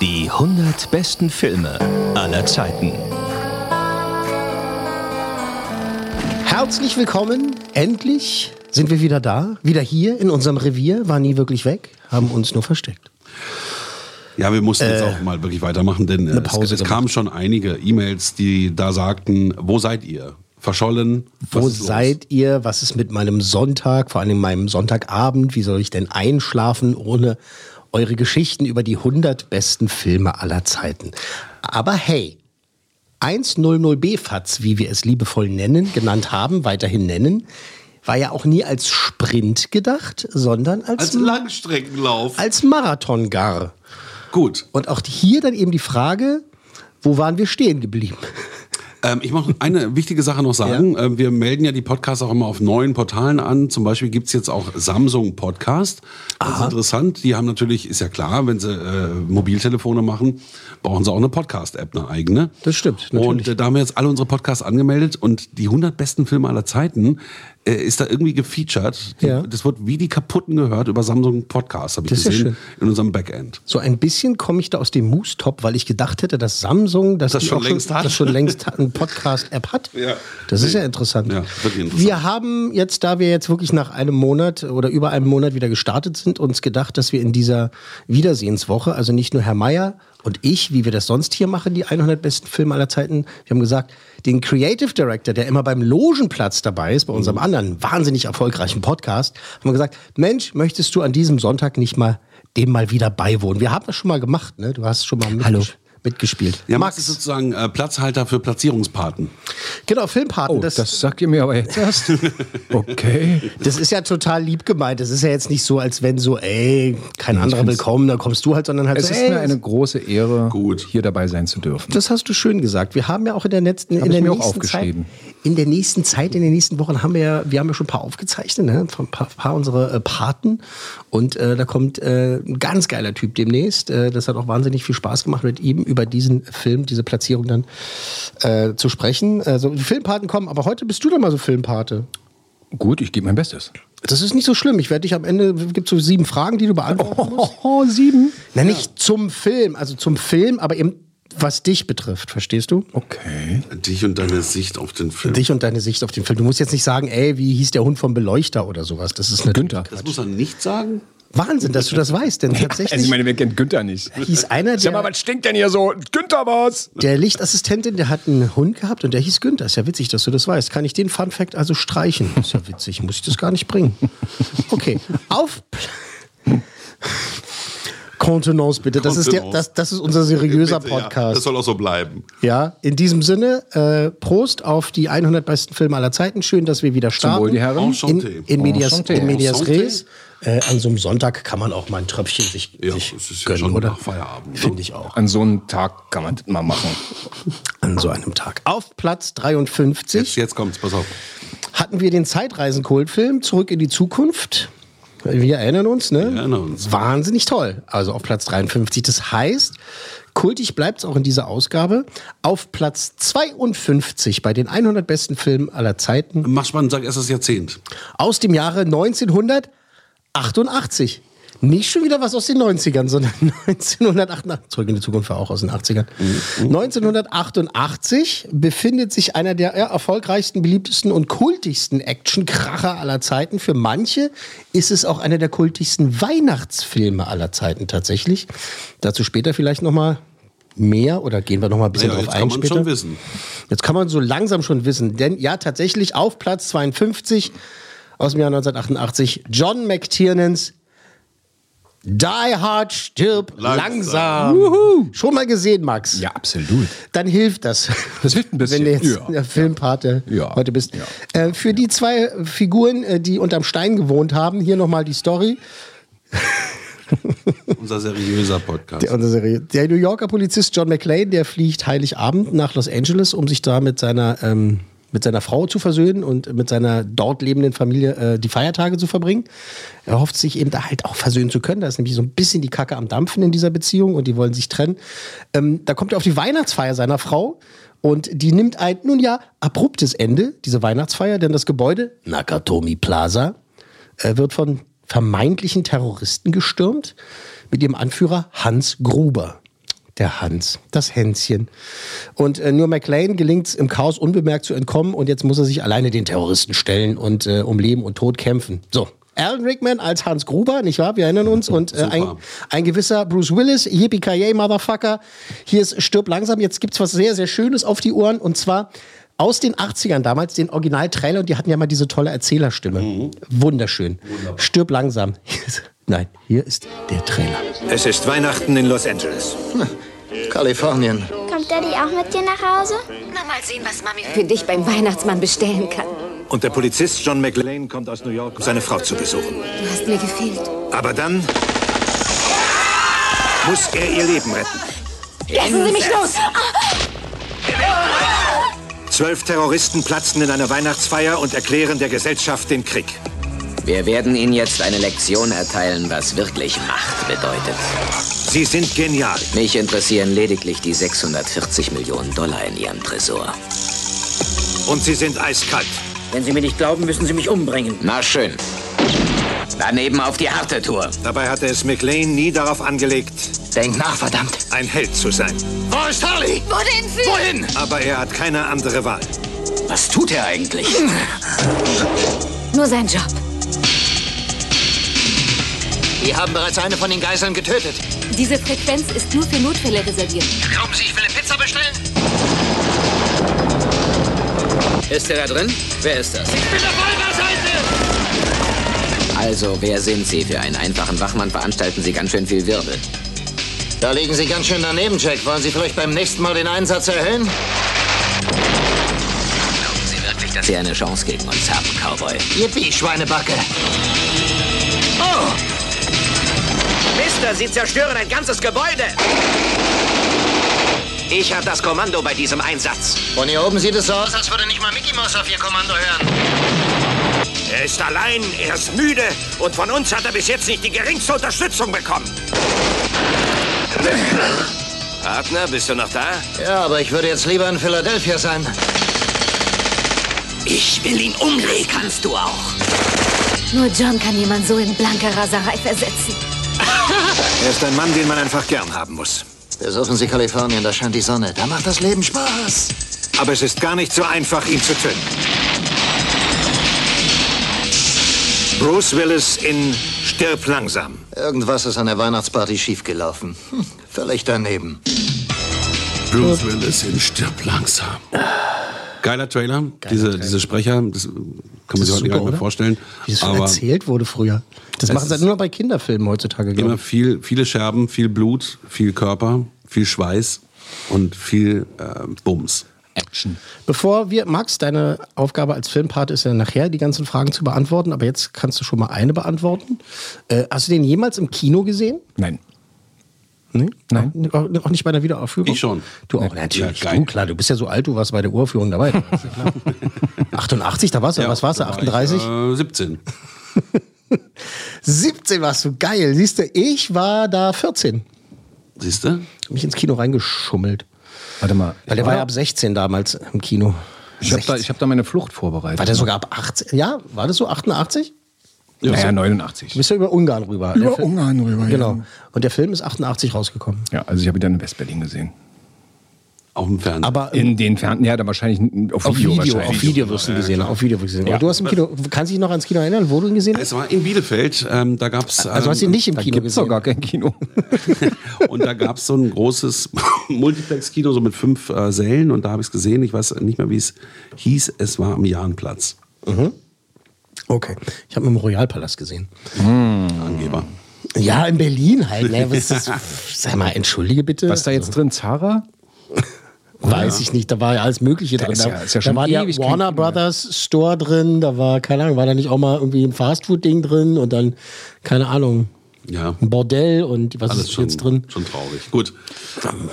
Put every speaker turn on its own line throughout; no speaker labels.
Die 100 besten Filme aller Zeiten.
Herzlich willkommen. Endlich sind wir wieder da. Wieder hier in unserem Revier. War nie wirklich weg. Haben uns nur versteckt.
Ja, wir mussten jetzt auch mal wirklich weitermachen, denn äh,
eine Pause
es, es kamen schon einige E-Mails, die da sagten, wo seid ihr? Verschollen?
Wo seid ihr? Was ist mit meinem Sonntag? Vor allem meinem Sonntagabend. Wie soll ich denn einschlafen ohne eure Geschichten über die 100 besten Filme aller Zeiten? Aber hey, 100 BFATS, wie wir es liebevoll nennen, genannt haben, weiterhin nennen, war ja auch nie als Sprint gedacht, sondern als,
Als Langstreckenlauf.
als Marathon gar.
Gut.
Und auch hier dann eben die Frage, wo waren wir stehen geblieben?
Ähm, ich möchte eine wichtige Sache noch sagen. Ähm, wir melden ja die Podcasts auch immer auf neuen Portalen an. Zum Beispiel gibt's jetzt auch Samsung Podcast. Das ist interessant. Die haben natürlich, ist ja klar, wenn sie äh, Mobiltelefone machen, brauchen sie auch eine Podcast-App, eine eigene.
Das stimmt, natürlich.
Und äh, da haben wir jetzt alle unsere Podcasts angemeldet und die 100 besten Filme aller Zeiten äh, ist da irgendwie gefeatured.
Ja.
Das wird wie die kaputten gehört über Samsung Podcast, habe ich
Das
gesehen, in unserem Backend.
So ein bisschen komme ich da aus dem Moose-Top, weil ich gedacht hätte, dass Samsung dass
Das schon längst hat.
das schon längst hat, eine Podcast-App hat.
Ja.
Das ist ja interessant.
Ja, interessant.
Wir haben jetzt, da wir jetzt wirklich nach einem Monat oder über einem Monat wieder gestartet sind, uns gedacht, dass wir in dieser Wiedersehenswoche, also nicht nur Herr Meier und ich, wie wir das sonst hier machen, die 100 besten Filme aller Zeiten, wir haben gesagt, den Creative Director, der immer beim Logenplatz dabei ist, bei unserem
Mhm.
anderen wahnsinnig erfolgreichen Podcast, haben wir gesagt, Mensch, möchtest du an diesem Sonntag nicht mal dem mal wieder beiwohnen? Wir haben das schon mal gemacht, ne? Du hast schon mal mitges
Hallo.
Mitgespielt.
Ja, Max ist sozusagen äh, Platzhalter für Platzierungspaten.
Genau, Filmpaten.
Oh,
das,
das, sagt ihr mir aber jetzt erst. Okay.
Das ist ja total lieb gemeint. Das ist ja jetzt nicht so, als wenn so, ey, kein anderer willkommen, da kommst du halt, sondern halt
Es
so,
ist
ey,
mir eine große Ehre,
Gut.
hier dabei sein zu dürfen.
das hast du schön gesagt. Wir haben ja auch in der letzten, in der nächsten. Zeit, in der nächsten Zeit, in den nächsten Wochen haben wir ja, wir haben ja schon ein paar aufgezeichnet, ne, ein paar, paar unserer äh, Paten. Und äh, da kommt äh, ein ganz geiler Typ demnächst. Äh, das hat auch wahnsinnig viel Spaß gemacht, mit ihm über diesen Film, diese Platzierung dann äh, zu sprechen. Also die Filmpaten kommen, aber heute bist du doch mal so Filmpate.
Gut, ich gebe mein Bestes.
Das ist nicht so schlimm. Ich werde dich am Ende, gibt so sieben Fragen, die du beantworten musst.
Oh, sieben.
Na, nicht zum Film, also zum Film, aber eben was dich betrifft, verstehst du?
Okay.
Dich und deine Sicht auf den Film.
Dich und deine Sicht auf den Film. Du musst jetzt nicht sagen, ey, wie hieß der Hund vom Beleuchter oder sowas. Das ist eine
Günther.
Das muss er nicht sagen.
Wahnsinn, dass du das weißt, denn tatsächlich
Also ich meine, wer kennt Günther nicht?
hieß einer
Sag mal,
der,
was stinkt denn hier so? Günther was?
der Lichtassistentin, der hat einen Hund gehabt und der hieß Günther. Ist ja witzig, dass du das weißt. Kann ich den Fun Fact also streichen? Ist ja witzig, muss ich das gar nicht bringen. Okay, auf Kontenance bitte. Das ist, der, das, das ist unser seriöser
Bitte, Ja,
Podcast.
das soll auch so bleiben.
Ja, in diesem Sinne, äh, Prost auf die 100 besten Filme aller Zeiten. Schön, dass wir wieder starten.
Wohl, die Herren.
In,
Enchanté.
in Medias,
Enchanté.
in medias
Enchanté.
Res. Äh, an so einem Sonntag kann man auch mal ein Tröpfchen sich,
Ja,
sich
es ist ja
gönnen,
schon
oder?
nach Feierabend, ne?
Finde ich auch.
An so einem Tag kann man das mal machen.
An so einem Tag. Auf Platz 53
Jetzt, jetzt kommt's, pass auf.
hatten wir den Zeitreisen-Kultfilm Zurück in die Zukunft. Wir erinnern uns, ne?
Wir erinnern uns.
Wahnsinnig toll. Also auf Platz 53. Das heißt, kultig bleibt es auch in dieser Ausgabe. Auf Platz 52 bei den 100 besten Filmen aller Zeiten
Mach spannend, sag erst das Jahrzehnt.
aus dem Jahre 1988. Nicht schon wieder was aus den 90ern, sondern 1988. Zurück in die Zukunft war auch aus den 80ern. 1988 befindet sich einer der erfolgreichsten, beliebtesten und kultigsten Action-Kracher aller Zeiten. Für manche ist es auch einer der kultigsten Weihnachtsfilme aller Zeiten tatsächlich. Dazu später vielleicht nochmal mehr oder gehen wir nochmal ein bisschen
Ja,
drauf
jetzt
ein
kann man
später.
schon wissen.
Jetzt kann man so langsam schon wissen, denn ja, tatsächlich auf Platz 52 aus dem Jahr 1988 John McTiernans Die Hard stirb langsam.
Langsam.
Schon mal gesehen, Max?
Ja, absolut.
Dann hilft das.
Das hilft ein bisschen.
Wenn du jetzt
Ja.
der Filmpate
Ja.
heute bist.
Ja.
Äh, für die zwei Figuren, äh, die unterm Stein gewohnt haben, hier nochmal die Story.
Unser seriöser Podcast.
Der, unsere Serie. der New Yorker Polizist John McClane, der fliegt Heiligabend nach Los Angeles, um sich da mit seiner, ähm, mit seiner Frau zu versöhnen und mit seiner dort lebenden Familie äh, die Feiertage zu verbringen. Er hofft sich eben da halt auch versöhnen zu können. Da ist nämlich so ein bisschen die Kacke am Dampfen in dieser Beziehung und die wollen sich trennen. Ähm, da kommt er auf die Weihnachtsfeier seiner Frau und die nimmt ein, nun ja, abruptes Ende, diese Weihnachtsfeier, denn das Gebäude, Nakatomi Plaza, äh, wird von vermeintlichen Terroristen gestürmt mit ihrem Anführer Hans Gruber. Der Hans, das Hänschen. Und äh, nur McLean gelingt es im Chaos unbemerkt zu entkommen und jetzt muss er sich alleine den Terroristen stellen und äh, um Leben und Tod kämpfen. So. Alan Rickman als Hans Gruber, nicht wahr? Wir erinnern uns. Und äh, ein, ein gewisser Bruce Willis, Yippie Motherfucker. Hier ist Stirb langsam. Jetzt gibt's was sehr, sehr Schönes auf die Ohren. Und zwar aus den 80ern damals, den Originaltrailer. Und die hatten ja mal diese tolle Erzählerstimme. Wunderschön. Stirb langsam. Nein, hier ist der Trailer.
Es ist Weihnachten in Los Angeles.
Kalifornien.
Kommt Daddy auch mit dir nach Hause?
Na, mal sehen, was Mami für dich beim Weihnachtsmann bestellen kann.
Und der Polizist John McLean kommt aus New York, um seine Frau zu besuchen.
Du hast mir gefehlt.
Aber dann muss er ihr Leben retten.
Lassen Sie mich los!
Zwölf Terroristen platzen in einer Weihnachtsfeier und erklären der Gesellschaft den Krieg.
Wir werden Ihnen jetzt eine Lektion erteilen, was wirklich Macht bedeutet.
Sie sind genial.
Mich interessieren lediglich die 640 Millionen Dollar in Ihrem Tresor.
Und sie sind eiskalt.
Wenn Sie mir nicht glauben, müssen Sie mich umbringen. Na schön. Daneben auf die harte Tour.
Dabei hatte es McLean nie darauf angelegt,
Denk nach, verdammt.
ein Held zu sein.
Wo ist Harley?
Wohin führt?
Wohin?
Aber er hat keine andere Wahl.
Was tut er eigentlich?
Nur sein Job.
Die haben bereits eine von den Geiseln getötet.
Diese Frequenz ist nur für Notfälle reserviert.
Glauben Sie, ich will eine Pizza bestellen?
Ist er da drin? Wer ist das?
Ich bin auf eurer Seite!
Also, wer sind Sie? Für einen einfachen Wachmann veranstalten Sie ganz schön viel Wirbel.
Da liegen Sie ganz schön daneben, Jack. Wollen Sie vielleicht beim nächsten Mal den Einsatz erhöhen?
Glauben Sie wirklich, dass Sie eine Chance gegen uns haben, Cowboy?
Yippie, Schweinebacke.
Oh! Mister, Sie zerstören ein ganzes Gebäude! Ich habe das Kommando bei diesem Einsatz.
Von hier oben sieht es so aus, als würde nicht mal Mickey Mouse auf Ihr Kommando hören.
Er ist allein, er ist müde und von uns hat er bis jetzt nicht die geringste Unterstützung bekommen. Partner, bist du noch da?
Ja, aber ich würde jetzt lieber in Philadelphia sein.
Ich will ihn umlegen. Kannst du auch.
Nur John kann jemand so in blanke Raserei versetzen.
Er ist ein Mann, den man einfach gern haben muss.
Besuchen Sie Kalifornien, da scheint die Sonne. Da macht das Leben Spaß.
Aber es ist gar nicht so einfach, ihn zu töten. Bruce Willis in Stirb langsam.
Irgendwas ist an der Weihnachtsparty schiefgelaufen. Hm, völlig daneben.
Bruce Willis in Stirb langsam. Geiler Trailer. diese, diese Sprecher, das kann man sich heute gar nicht mehr vorstellen.
Wie es schon
Aber
erzählt wurde früher. Das machen sie
ist-
nur noch bei Kinderfilmen heutzutage,
immer
ich.
viel, viele Scherben, viel Blut, viel Körper, viel Schweiß und viel äh, Bums.
Action.
Bevor wir, Max, deine Aufgabe als Filmpate ist ja nachher, die ganzen Fragen zu beantworten, aber jetzt kannst du schon mal eine beantworten. Äh, hast du den jemals im Kino gesehen?
Nein.
Nee?
Nein.
Auch, auch nicht bei der Wiederaufführung?
Ich schon.
Du auch, natürlich.
Ja,
du, klar, du bist ja so alt, du warst bei der Uraufführung dabei. Das ist ja klar. 88, da warst du, was warst du,
war
38?
Ich, äh, 17.
17 warst du, geil. Siehst du, ich war da 14.
Siehst du?
Hab mich ins Kino reingeschummelt.
Warte mal.
Weil der war ja ab 16 damals im Kino.
Ich habe da, ich hab da meine Flucht vorbereitet.
War der sogar ab 18? Ja, war das so 88?
Ja,
Naja,
so.
89.
Du bist ja über Ungarn rüber.
Über
Film-
Ungarn rüber, ja.
Genau. Und der Film ist 88 rausgekommen.
Ja, also ich habe ihn dann in West-Berlin gesehen.
Auf dem Fernseher.
Aber
In den Fernsehen, ja, dann wahrscheinlich auf,
auf
Video,
Video,
wahrscheinlich.
auf Video wirst du ihn gesehen. Auf Video wirst du ihn gesehen.
Ja.
Aber du hast im Kino, kannst du dich noch ans Kino erinnern, wo du ihn gesehen hast?
es war in Bielefeld, ähm, da gab es.
Also hast du ihn nicht im
Da
Kino
gibt es doch
gesehen?
gar kein Kino.
Und da gab es so ein großes Multiplex-Kino, so mit fünf äh, Sälen. Und da habe ich es gesehen. Ich weiß nicht mehr, wie es hieß. Es war am Jahnplatz.
Okay. Ich habe ihn im Royalpalast gesehen.
Angeber.
Ja, in Berlin halt. Ne? Was ist, sag mal, entschuldige bitte.
Was ist da jetzt drin? Zara?
Weiß ich nicht, da war ja alles Mögliche
Da
drin.
ist ja-
da
ist ja
da
schon
war ja
kein
Warner
Film mehr.
Brothers Store drin, da war, keine Ahnung, war da nicht auch mal irgendwie ein Fastfood-Ding drin und dann, keine Ahnung,
Ja,
ein Bordell und was
alles
ist
schon,
jetzt drin?
schon traurig. Gut.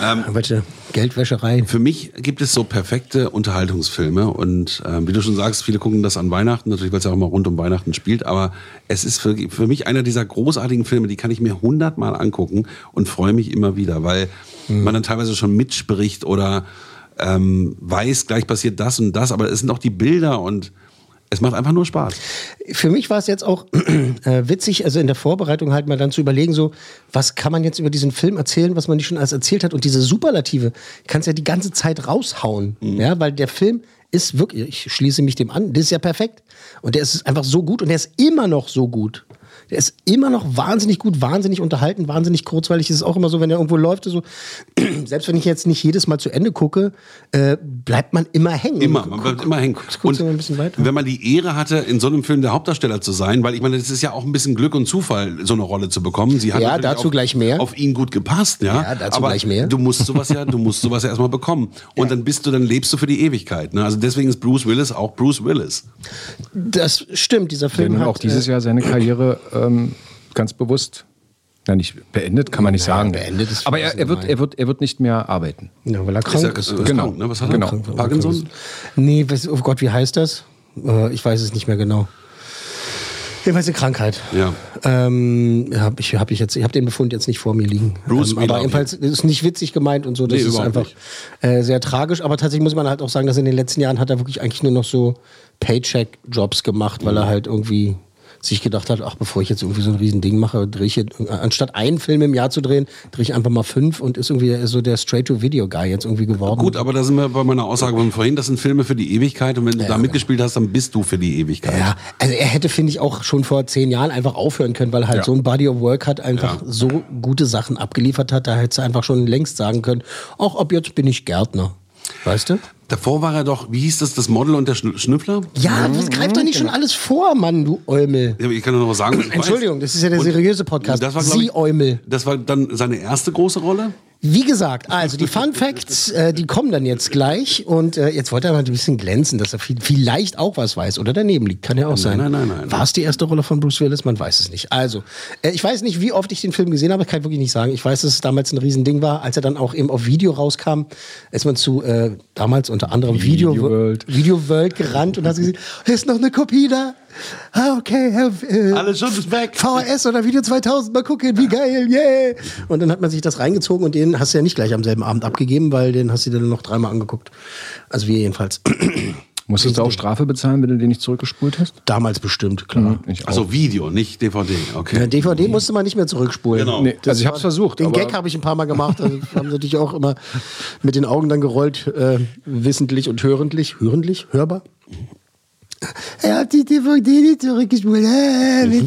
Ähm,
Welche Geldwäscherei.
Für mich gibt es so perfekte Unterhaltungsfilme und ähm, wie du schon sagst, viele gucken das an Weihnachten, natürlich, weil es ja auch immer rund um Weihnachten spielt, aber es ist für, für mich einer dieser großartigen Filme, die kann ich mir hundertmal angucken und freue mich immer wieder, weil man dann teilweise schon mitspricht oder ähm, weiß, gleich passiert das und das, aber es sind auch die Bilder und es macht einfach nur Spaß.
Für mich war es jetzt auch äh, witzig, also in der Vorbereitung halt mal dann zu überlegen, so, was kann man jetzt über diesen Film erzählen, was man nicht schon alles erzählt hat. Und diese Superlative kannst ja die ganze Zeit raushauen. Ja, weil der Film ist wirklich, ich schließe mich dem an, der ist ja perfekt. Und der ist einfach so gut und der ist immer noch so gut. Der ist immer noch wahnsinnig gut, wahnsinnig unterhalten, wahnsinnig kurzweilig. Es ist auch immer so, wenn er irgendwo läuft, so, selbst wenn ich jetzt nicht jedes Mal zu Ende gucke, äh, bleibt man immer hängen.
Immer, man bleibt immer hängen.
guckst du mal ein bisschen weiter.
wenn man die Ehre hatte, in so einem Film der Hauptdarsteller zu sein, weil ich meine, das ist ja auch ein bisschen Glück und Zufall, so eine Rolle zu bekommen. Sie hat
Ja, dazu
auf,
gleich mehr.
Auf ihn gut gepasst, ja.
Ja, dazu
Aber
gleich mehr.
Du musst sowas ja, du musst sowas ja erstmal bekommen. Und dann bist du, dann lebst du für die Ewigkeit. Ne? Also deswegen ist Bruce Willis auch Bruce Willis.
Das stimmt, dieser
Der
Film
nun
hat
auch dieses
äh,
Jahr seine Karriere ähm, ganz bewusst, na nicht beendet, kann man nicht
Ja,
sagen.
beendet ist
Aber er, er, wird, er, wird, er wird nicht mehr arbeiten.
Ja, weil er
Ist er,
krank
ist,
ist.
Genau.
krank, ne? Was hat
Genau.
er? Parkinson?
Nee, was, oh Gott, wie heißt das? Äh, ich weiß es nicht mehr genau. Jedenfalls eine Krankheit.
Ja.
Ähm, hab ich, hab ich jetzt, ich habe den Befund jetzt nicht vor mir liegen.
Bruce,
ähm, aber jedenfalls ist nicht witzig gemeint und so. Das
Nee,
ist einfach äh, sehr tragisch. Aber tatsächlich muss man halt auch sagen, dass in den letzten Jahren hat er wirklich eigentlich nur noch so Paycheck-Jobs gemacht, weil er
Mhm.
halt irgendwie sich gedacht hat, ach, bevor ich jetzt irgendwie so ein Riesending mache, drehe ich jetzt, äh, anstatt einen Film im Jahr zu drehen, drehe ich einfach mal fünf und ist irgendwie so der Straight-to-Video-Guy jetzt irgendwie geworden.
Gut, aber da sind wir bei meiner Aussage von vorhin, das sind Filme für die Ewigkeit und wenn du da mitgespielt hast, dann bist du für die Ewigkeit.
Ja, also er hätte, finde ich, auch schon vor zehn Jahren einfach aufhören können, weil halt
Ja.
so ein Body of Work hat, einfach
Ja.
so gute Sachen abgeliefert hat. Da hätte er einfach schon längst sagen können, auch ab jetzt bin ich Gärtner. Weißt du?
Davor war er doch, wie hieß das, das Model und der Schn- Schnüffler?
Ja, das greift doch nicht schon alles vor, Mann, du Eumel.
Ja, Ich kann nur noch was sagen. was ich
Entschuldigung,
weiß.
das ist ja der
Und
seriöse Podcast.
Das war, glaub
Sie
ich,
Eumel.
Das war dann seine erste große Rolle?
Wie gesagt, also die Fun Facts, äh, die kommen dann jetzt gleich. Und äh, jetzt wollte er mal ein bisschen glänzen, dass er viel, vielleicht auch was weiß oder daneben liegt. Kann ja auch sein.
nein, nein, nein.
War es die erste Rolle von Bruce Willis? Man weiß es nicht. Also, äh, ich weiß nicht, wie oft ich den Film gesehen habe. Kann ich wirklich nicht sagen. Ich weiß, dass es damals ein Riesending war. Als er dann auch eben auf Video rauskam, ist man zu äh, damals unter anderem Video,
Video World.
Video World gerannt und hat gesehen, hier ist noch eine Kopie da. Ah, okay, äh,
Alles schon ist weg.
VHS oder Video 2000, mal gucken, wie geil, yeah. Und dann hat man sich das reingezogen und den hast du ja nicht gleich am selben Abend abgegeben, weil den hast du dir dann noch dreimal angeguckt. Also wir jedenfalls.
Musstest du auch Strafe bezahlen, wenn du den nicht zurückgespult hast?
Damals bestimmt, klar.
Auch.
Also Video, nicht DVD. Okay.
Ja, DVD musste man nicht mehr zurückspulen.
Genau.
Nee, also ich habe es versucht.
Den
aber
Gag habe ich ein paar Mal gemacht. Also haben sie natürlich auch immer mit den Augen dann gerollt, äh, wissentlich und hörentlich. Hörentlich? Hörbar? Er hat die DVD nicht zurückgespult. Äh.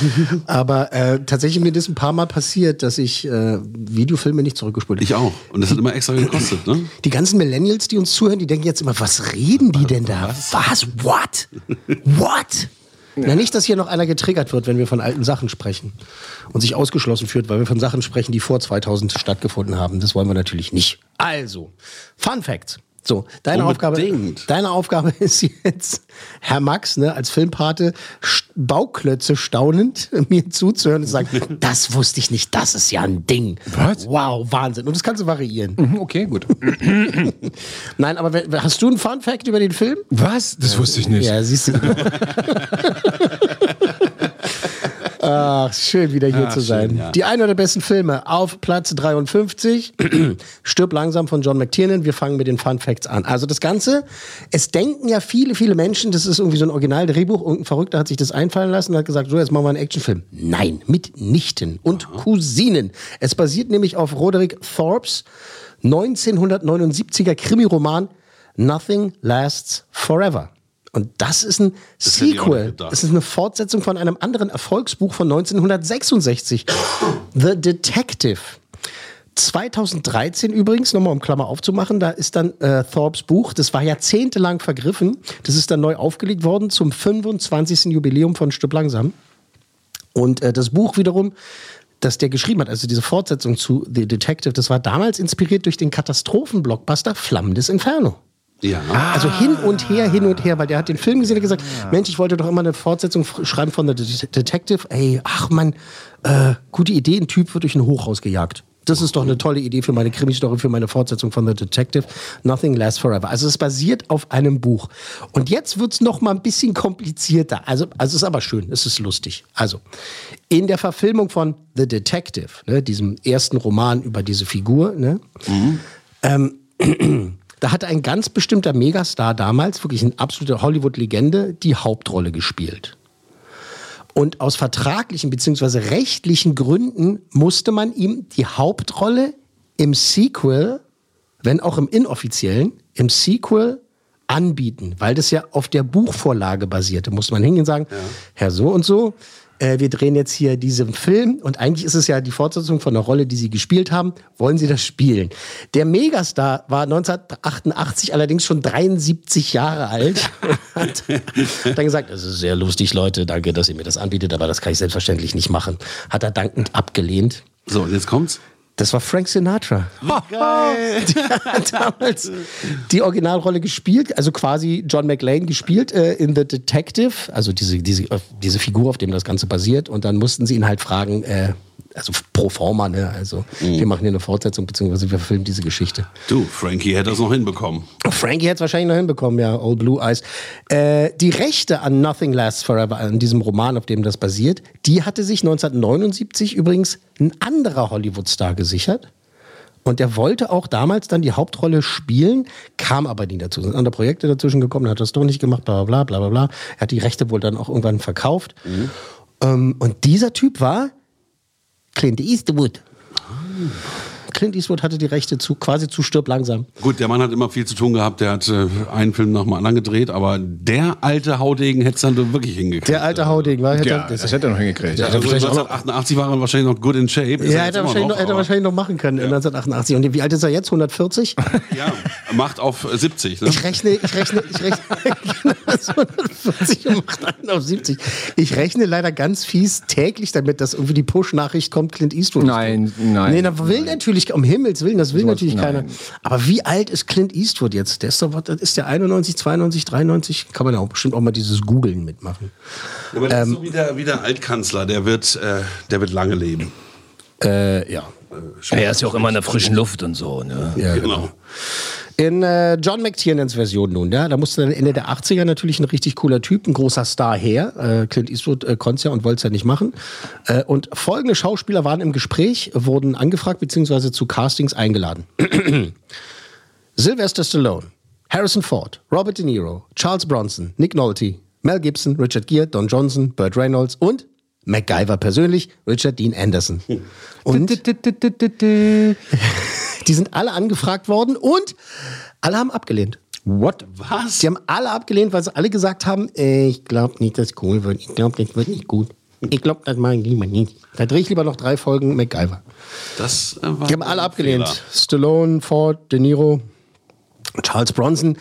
Aber äh, tatsächlich ist mir das ein paar Mal passiert, dass ich äh, Videofilme nicht zurückgespult habe.
Ich auch. Und das hat immer extra gekostet, ne?
Die ganzen Millennials, die uns zuhören, die denken jetzt immer, was reden die denn da? Was? What? What? Na, nicht, dass hier noch einer getriggert wird, wenn wir von alten Sachen sprechen und sich ausgeschlossen führt, weil wir von Sachen sprechen, die vor 2000 stattgefunden haben. Das wollen wir natürlich nicht. Also, Fun Facts. So, deine Aufgabe,
Unbedingt.
deine Aufgabe ist jetzt, Herr Max, ne, als Filmpate, Bauklötze staunend mir zuzuhören und zu sagen, das wusste ich nicht, das ist ja ein Ding.
Was?
Wow, Wahnsinn. Und das kannst du variieren.
Mhm, Okay, gut.
Nein, aber hast du einen Fun Fact über den Film?
Was? Das wusste ich nicht.
Ja, siehst du. Ach, schön wieder hier
Ach,
zu sein.
schön, ja.
Die einer der besten Filme auf Platz 53. Stirb langsam von John McTiernan. Wir fangen mit den Fun Facts an. Also das Ganze, es denken ja viele, viele Menschen, das ist irgendwie so ein Originaldrehbuch. Irgendein Verrückter hat sich das einfallen lassen und hat gesagt, so, jetzt machen wir einen Actionfilm. Nein, mit Nichten und Cousinen. Es basiert nämlich auf Roderick Thorpes 1979er Krimiroman Nothing Lasts Forever. Und das ist ein
nicht
Sequel. Das ist eine Fortsetzung von einem anderen Erfolgsbuch von 1966. The Detective. 2013 übrigens, nochmal um Klammer aufzumachen, da ist dann äh, Thorpes Buch, das war jahrzehntelang vergriffen, das ist dann neu aufgelegt worden zum 25. Jubiläum von Stück langsam. Und äh, das Buch wiederum, das der geschrieben hat, also diese Fortsetzung zu The Detective, das war damals inspiriert durch den Katastrophenblockbuster Flammendes Inferno.
Ja.
Also hin und her, hin und her, weil der hat den Film gesehen und gesagt, Mensch, ich wollte doch immer eine Fortsetzung schreiben von The Det- Detective. Ey, ach man, äh, gute Idee, ein Typ wird durch ein Hochhaus gejagt. Das ist doch eine tolle Idee für meine Krimi-Story, für meine Fortsetzung von The Detective. Nothing Lasts Forever. Also es basiert auf einem Buch. Und jetzt wird's noch mal ein bisschen komplizierter. Also, also es ist aber schön, es ist lustig. Also, in der Verfilmung von The Detective, ne, diesem ersten Roman über diese Figur, ne, ähm, da hatte ein ganz bestimmter Megastar damals, wirklich eine absolute Hollywood-Legende, die Hauptrolle gespielt. Und aus vertraglichen bzw. rechtlichen Gründen musste man ihm die Hauptrolle im Sequel, wenn auch im inoffiziellen, im Sequel anbieten, weil das ja auf der Buchvorlage basierte. Muss man hingehen und sagen, Herr so und so, äh, wir drehen jetzt hier diesen Film und eigentlich ist es ja die Fortsetzung von der Rolle, die Sie gespielt haben. Wollen Sie das spielen? Der Megastar war 1988 allerdings schon 73 Jahre alt und hat dann gesagt, es ist sehr lustig, Leute, danke, dass ihr mir das anbietet, aber das kann ich selbstverständlich nicht machen. Hat er dankend abgelehnt.
So, jetzt kommt's.
Das war Frank Sinatra. Geil. Der hat damals die Originalrolle gespielt, also quasi John McLean gespielt äh, in The Detective, also diese, diese, äh, diese Figur, auf dem das Ganze basiert. Und dann mussten sie ihn halt fragen, äh, also pro forma, ne? Also wir machen hier eine Fortsetzung, beziehungsweise wir filmen diese Geschichte.
Du, Frankie hätte das noch hinbekommen.
Frankie hätte es wahrscheinlich noch hinbekommen, ja, Old Blue Eyes. Äh, die Rechte an Nothing Lasts Forever, an diesem Roman, auf dem das basiert, die hatte sich 1979 übrigens ein anderer Hollywood-Star gesichert. Und der wollte auch damals dann die Hauptrolle spielen, kam aber nie dazu. Sind andere Projekte dazwischen gekommen, hat das doch nicht gemacht, bla bla bla bla bla. Er hat die Rechte wohl dann auch irgendwann verkauft. Ähm, und dieser Typ war Clint Eastwood. Clint Eastwood hatte die Rechte zu quasi zu Stirb langsam.
Gut, der Mann hat immer viel zu tun gehabt. Der hat äh, einen Film nach dem anderen gedreht, aber der alte Haudegen hätte es dann wirklich hingekriegt.
Der alte Haudegen war hätte
Ja, das hätte er noch hingekriegt.
Ja,
Also
vielleicht auch noch-
1988 war er wahrscheinlich noch good in shape. Ist
Ja,
er
hätte er, wahrscheinlich noch, hätte er wahrscheinlich noch machen können in 1988. Und wie alt ist er jetzt? 140?
Ja, macht auf 70. Ne?
Ich rechne, ich rechne, ich rechne, genau, das ist 140 und macht einen auf 70. Ich rechne leider ganz fies täglich damit, dass irgendwie die Push-Nachricht kommt, Clint Eastwood.
Nein, nein,
Nee, da will natürlich, um Himmels Willen, das will
Sowas-
natürlich keiner. Aber wie alt ist Clint Eastwood jetzt? Der ist doch, was- ist der 91, 92, 93? Kann man ja auch bestimmt auch mal dieses Googeln mitmachen.
Aber das
Ähm,
ist so wie der, wie der Altkanzler, der wird, äh, der wird lange leben.
Äh, ja.
Er ist ja auch immer in der frischen Luft und so. Ne?
Ja,
Genau.
In äh, John McTiernans Version nun, ja, da musste dann Ende der 80er natürlich ein richtig cooler Typ, ein großer Star her. Äh, Clint Eastwood äh, konnte es ja und wollte es ja nicht machen. Äh, und folgende Schauspieler waren im Gespräch, wurden angefragt bzw. zu Castings eingeladen. Sylvester Stallone, Harrison Ford, Robert De Niro, Charles Bronson, Nick Nolte, Mel Gibson, Richard Gere, Don Johnson, Burt Reynolds und MacGyver persönlich, Richard Dean Anderson. Und die sind alle angefragt worden und alle haben abgelehnt.
What?
Was?
Die haben alle abgelehnt, weil sie alle gesagt haben, äh, ich glaube nicht, dass es cool wird. Ich glaube, das wird nicht gut. Ich glaube, das mache ich lieber nicht. Da drehe ich lieber noch drei Folgen MacGyver.
Das äh, war
Die haben alle abgelehnt.
Fehler.
Stallone, Ford, De Niro, Charles Bronson.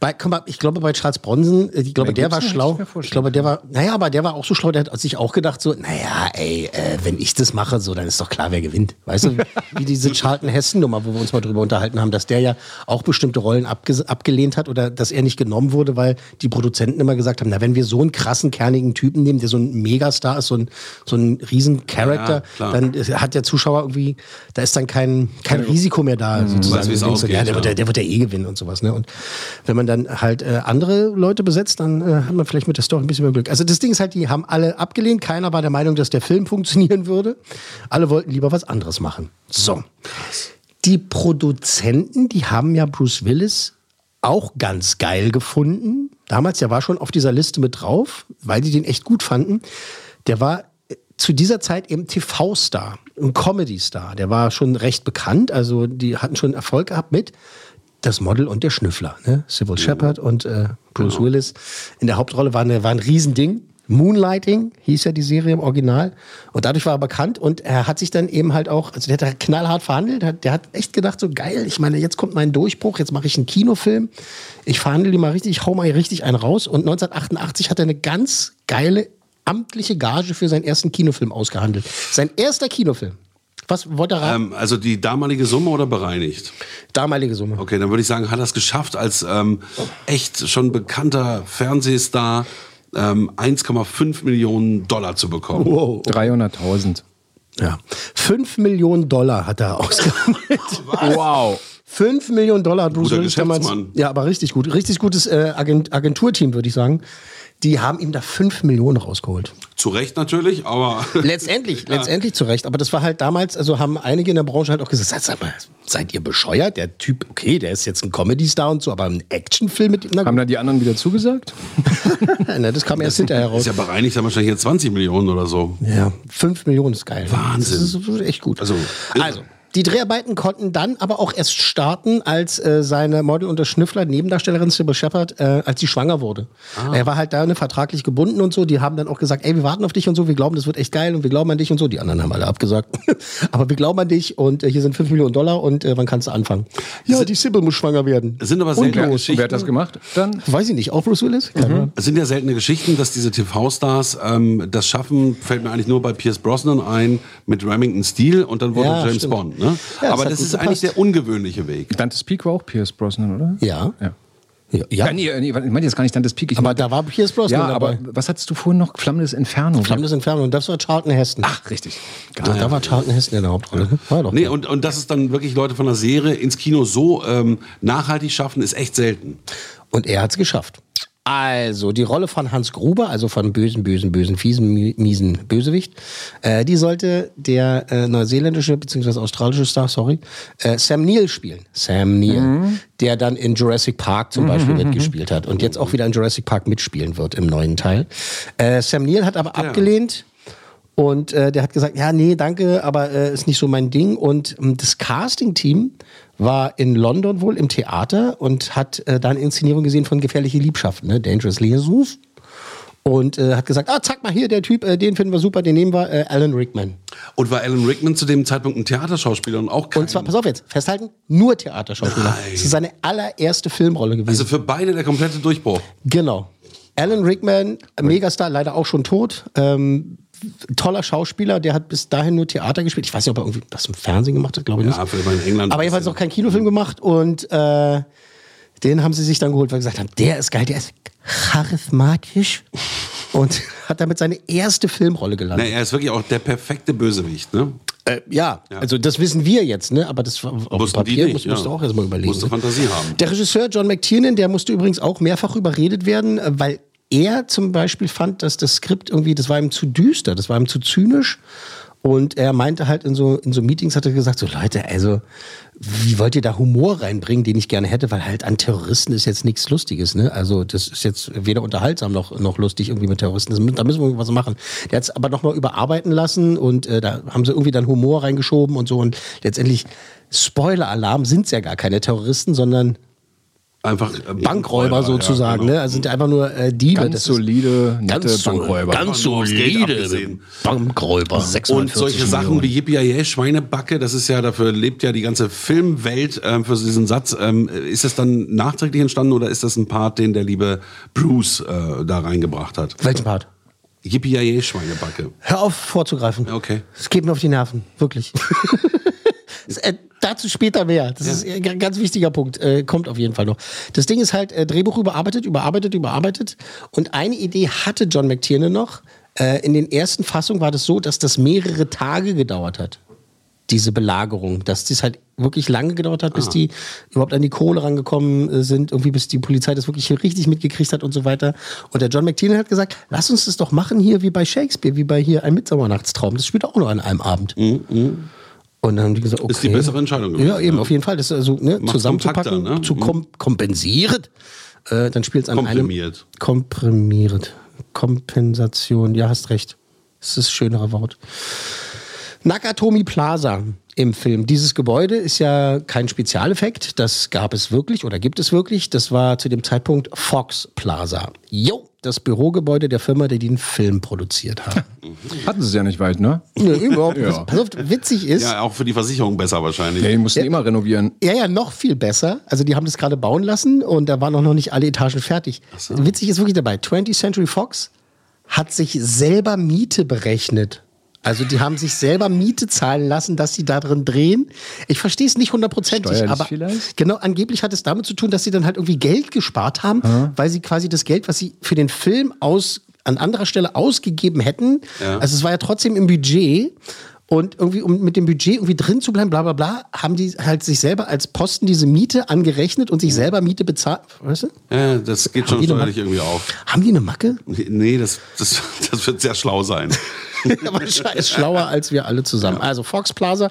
Bei, komm mal, ich glaube, bei Charles Bronson, äh, ich glaube, der war schlau. Ich glaube, der war, naja, aber der war auch so schlau, der hat sich auch gedacht, so, naja, ey, äh, wenn ich das mache, so, dann ist doch klar, wer gewinnt. Weißt du, wie diese Charlton Hessen-Nummer, wo wir uns mal drüber unterhalten haben, dass der ja auch bestimmte Rollen abge abgelehnt hat oder dass er nicht genommen wurde, weil die Produzenten immer gesagt haben, na, wenn wir so einen krassen, kernigen Typen nehmen, der so ein Megastar ist, so ein, so ein riesen Charakter,
Ja,
dann hat der Zuschauer irgendwie, da ist dann kein, kein Risiko mehr da, sozusagen.
Weiß,
so, ja, der, wird, der, der wird ja eh gewinnen und sowas. Ne? Und wenn man dann halt äh, andere Leute besetzt, dann äh, hat man vielleicht mit der Story ein bisschen mehr Glück. Also das Ding ist halt, die haben alle abgelehnt. Keiner war der Meinung, dass der Film funktionieren würde. Alle wollten lieber was anderes machen. So. Die Produzenten, die haben ja Bruce Willis auch ganz geil gefunden. Damals, der war schon auf dieser Liste mit drauf, weil die den echt gut fanden. Der war äh, zu dieser Zeit eben TV-Star, ein Comedy-Star. Der war schon recht bekannt, also die hatten schon Erfolg gehabt mit das Model und der Schnüffler, ne? Sybil Shepard und äh, Bruce Willis. In der Hauptrolle war, eine, war ein Riesending. Moonlighting hieß ja die Serie im Original. Und dadurch war er bekannt und er hat sich dann eben halt auch, also der hat da knallhart verhandelt, hat, der hat echt gedacht, so geil, ich meine, jetzt kommt mein Durchbruch, jetzt mache ich einen Kinofilm. Ich verhandle die mal richtig, ich hau mal hier richtig einen raus. Und 1988 hat er eine ganz geile amtliche Gage für seinen ersten Kinofilm ausgehandelt. Sein erster Kinofilm. Was wollte er?
Ähm, also die damalige Summe oder bereinigt?
Damalige Summe.
Okay, dann würde ich sagen, hat er es geschafft als ähm, echt schon bekannter Fernsehstar ähm, 1,5 Millionen Dollar zu bekommen.
Wow.
300.000.
Ja. 5 Millionen Dollar hat er ausgehandelt.
Wow.
5 Millionen Dollar hat Bruce
Guter
Willis damals. Ja, aber richtig gut. Richtig gutes äh, Agent, Agenturteam, würde ich sagen. Die haben ihm da 5 Millionen rausgeholt.
Zu Recht natürlich, aber
Letztendlich, letztendlich zu Recht. Aber das war halt damals, also haben einige in der Branche halt auch gesagt, sag mal, seid ihr bescheuert? Der Typ, okay, der ist jetzt ein Comedy-Star und so, aber ein Actionfilm mit ihm, na
Haben da die anderen wieder zugesagt?
ne, das kam erst hinterher raus.
ist ja bereinigt dann wahrscheinlich jetzt 20 Millionen oder so.
Ja, 5 Millionen ist geil.
Wahnsinn.
Das ist echt gut.
Also,
also die Dreharbeiten konnten dann aber auch erst starten, als äh, seine Model und der Schnüffler, Nebendarstellerin Sybil Shepard, äh, als sie schwanger wurde. Er war halt da ne, vertraglich gebunden und so. Die haben dann auch gesagt, ey, wir warten auf dich und so, wir glauben, das wird echt geil und wir glauben an dich und so. Die anderen haben alle abgesagt. aber wir glauben an dich und äh, hier sind 5 Millionen Dollar und äh, wann kannst du anfangen? Ja, die Sybil muss schwanger werden.
Es sind aber seltene
los.
Und wer hat das gemacht? Dann
Weiß ich nicht, auch Bruce Willis? Ahnung.
Es sind ja seltene Geschichten, dass diese TV-Stars ähm, das schaffen, fällt mir eigentlich nur bei Pierce Brosnan ein, mit Remington Steel und dann wurde
Ja,
James
stimmt.
Bond. Ne?
Ja, das
Aber das
gut
ist eigentlich
gepasst.
der ungewöhnliche Weg.
Dante's Peak war auch Pierce Brosnan, oder?
Ja.
Ja.
Ja, ja.
Ja, nee, nee, ich meine jetzt gar nicht Dante's Peak. Ich
aber
meinte-
da war Pierce Brosnan
ja, aber
dabei.
was hattest du vorhin noch? Flammendes Inferno.
Flammendes Inferno und das war Charlton Heston.
Ach, richtig.
da, da war Charlton Heston in der Hauptrolle. War doch.
Nee, und, und dass es dann wirklich Leute von der Serie ins Kino so ähm, nachhaltig schaffen, ist echt selten.
Und er hat es geschafft. Also, die Rolle von Hans Gruber, also von bösen, bösen, bösen, fiesen, mi- miesen Bösewicht, äh, die sollte der äh, neuseeländische bzw. australische Star, sorry, äh, Sam Neill spielen. Sam Neill, der dann in Jurassic Park zum Beispiel mitgespielt hat und jetzt auch wieder in Jurassic Park mitspielen wird im neuen Teil. Äh, Sam Neill hat aber abgelehnt. Und äh, der hat gesagt, ja, nee, danke, aber äh, ist nicht so mein Ding. Und ähm, das Casting-Team war in London wohl im Theater und hat äh, da eine Inszenierung gesehen von Gefährliche Liebschaften, ne? Dangerous Liaisons. Und äh, hat gesagt, ah, zack mal hier, der Typ, äh, den finden wir super, den nehmen wir, äh, Alan Rickman.
Und war Alan Rickman zu dem Zeitpunkt ein Theaterschauspieler und auch kein,
Und zwar, pass auf jetzt, festhalten, nur Theaterschauspieler.
Nein.
Das ist seine allererste Filmrolle gewesen.
Also für beide der komplette Durchbruch.
Genau. Alan Rickman, Megastar, leider auch schon tot. Ähm, toller Schauspieler, der hat bis dahin nur Theater gespielt. Ich weiß nicht, ob er irgendwie was im Fernsehen gemacht hat, glaube ich
Ja,
nicht.
mal in England.
Aber jedenfalls noch keinen Kinofilm gemacht und äh, den haben sie sich dann geholt, weil sie gesagt haben, der ist geil, der ist charismatisch und hat damit seine erste Filmrolle
Na,
gelandet.
er ist wirklich auch der perfekte Bösewicht, ne?
Äh, ja, also das wissen wir jetzt, ne? aber das auf
Wussten
Papier
nicht,
musst, musst du
ja.
auch erstmal überlegen.
Musste
ne?
Fantasie haben.
Der Regisseur John McTiernan, der musste übrigens auch mehrfach überredet werden, äh, weil er zum Beispiel fand, dass das Skript irgendwie, das war ihm zu düster, das war ihm zu zynisch. Und er meinte halt in so, in so Meetings, hat er gesagt, so Leute, also wie wollt ihr da Humor reinbringen, den ich gerne hätte, weil halt an Terroristen ist jetzt nichts Lustiges, ne? Also das ist jetzt weder unterhaltsam noch, noch lustig irgendwie mit Terroristen. Da müssen wir irgendwas machen. Der hat es aber nochmal überarbeiten lassen und äh, da haben sie irgendwie dann Humor reingeschoben und so. Und letztendlich, Spoiler-Alarm, sind ja gar keine Terroristen, sondern
Einfach äh,
Bankräuber sozusagen,
ja, genau.
ne? Also sind einfach nur äh, Diebe.
Ganz solide, nette
ganz so-
Bankräuber.
Ganz solide. Bankräuber.
Und
640
solche Sachen
Millionen.
wie Yippie Schweinebacke, das ist ja, dafür lebt ja die ganze Filmwelt ähm, für diesen Satz. Ähm, ist das dann nachträglich entstanden oder ist das ein Part, den der liebe Bruce äh, da reingebracht hat?
Welchen Part?
Yippie Schweinebacke.
Hör auf vorzugreifen.
Okay.
Es geht mir auf die Nerven, wirklich. Äh, dazu später mehr. Das ist ein ganz wichtiger Punkt. Äh, kommt auf jeden Fall noch. Das Ding ist halt, äh, Drehbuch überarbeitet, überarbeitet, überarbeitet. Und eine Idee hatte John McTiernan noch. Äh, in den ersten Fassungen war das so, dass das mehrere Tage gedauert hat. Diese Belagerung. Dass das halt wirklich lange gedauert hat, bis die überhaupt an die Kohle rangekommen äh, sind, irgendwie bis die Polizei das wirklich richtig mitgekriegt hat und so weiter. Und der John McTiernan hat gesagt, lass uns das doch machen hier wie bei Shakespeare, wie bei hier ein Midsommernachtstraum. Das spielt auch nur an einem Abend. Und dann haben die gesagt, okay.
Ist die bessere Entscheidung gewesen,
Ja, eben,
ja.
auf jeden Fall. Das ist also ne, zusammenzupacken,
ne?
zu kom kompensiert. Äh, dann spielt es an
Komprimiert.
einem... Komprimiert. Kompensation, ja, hast recht. Das ist das schönere Wort. Nakatomi Plaza im Film. Dieses Gebäude ist ja kein Spezialeffekt. Das gab es wirklich oder gibt es wirklich. Das war zu dem Zeitpunkt Fox Plaza. Jo, das Bürogebäude der Firma, die den Film produziert hat.
Hatten sie es ja nicht weit, ne?
ja, überhaupt.
Ja.
Pass auf, witzig ist,
Ja, auch für die Versicherung besser wahrscheinlich.
Ja, die mussten immer renovieren.
Ja, ja, noch viel besser. Also die haben das gerade bauen lassen und da waren auch noch nicht alle Etagen fertig. Witzig ist wirklich dabei. 20th Century Fox hat sich selber Miete berechnet. Also die haben sich selber Miete zahlen lassen, dass sie da drin drehen. Ich verstehe es nicht hundertprozentig, aber
vielleicht?
genau angeblich hat es damit zu tun, dass sie dann halt irgendwie Geld gespart haben, weil sie quasi das Geld, was sie für den Film aus an anderer Stelle ausgegeben hätten,
Ja.
also es war ja trotzdem im Budget. Und irgendwie, um mit dem Budget irgendwie drin zu bleiben, bla bla bla, haben die halt sich selber als Posten diese Miete angerechnet und sich selber Miete bezahlt. Weißt du?
Ja, das geht
Haben
schon steuerlich irgendwie auf.
Haben die eine Macke?
Nee, das, das, das wird sehr schlau sein.
Ist schlauer als wir alle zusammen. Also Fox Plaza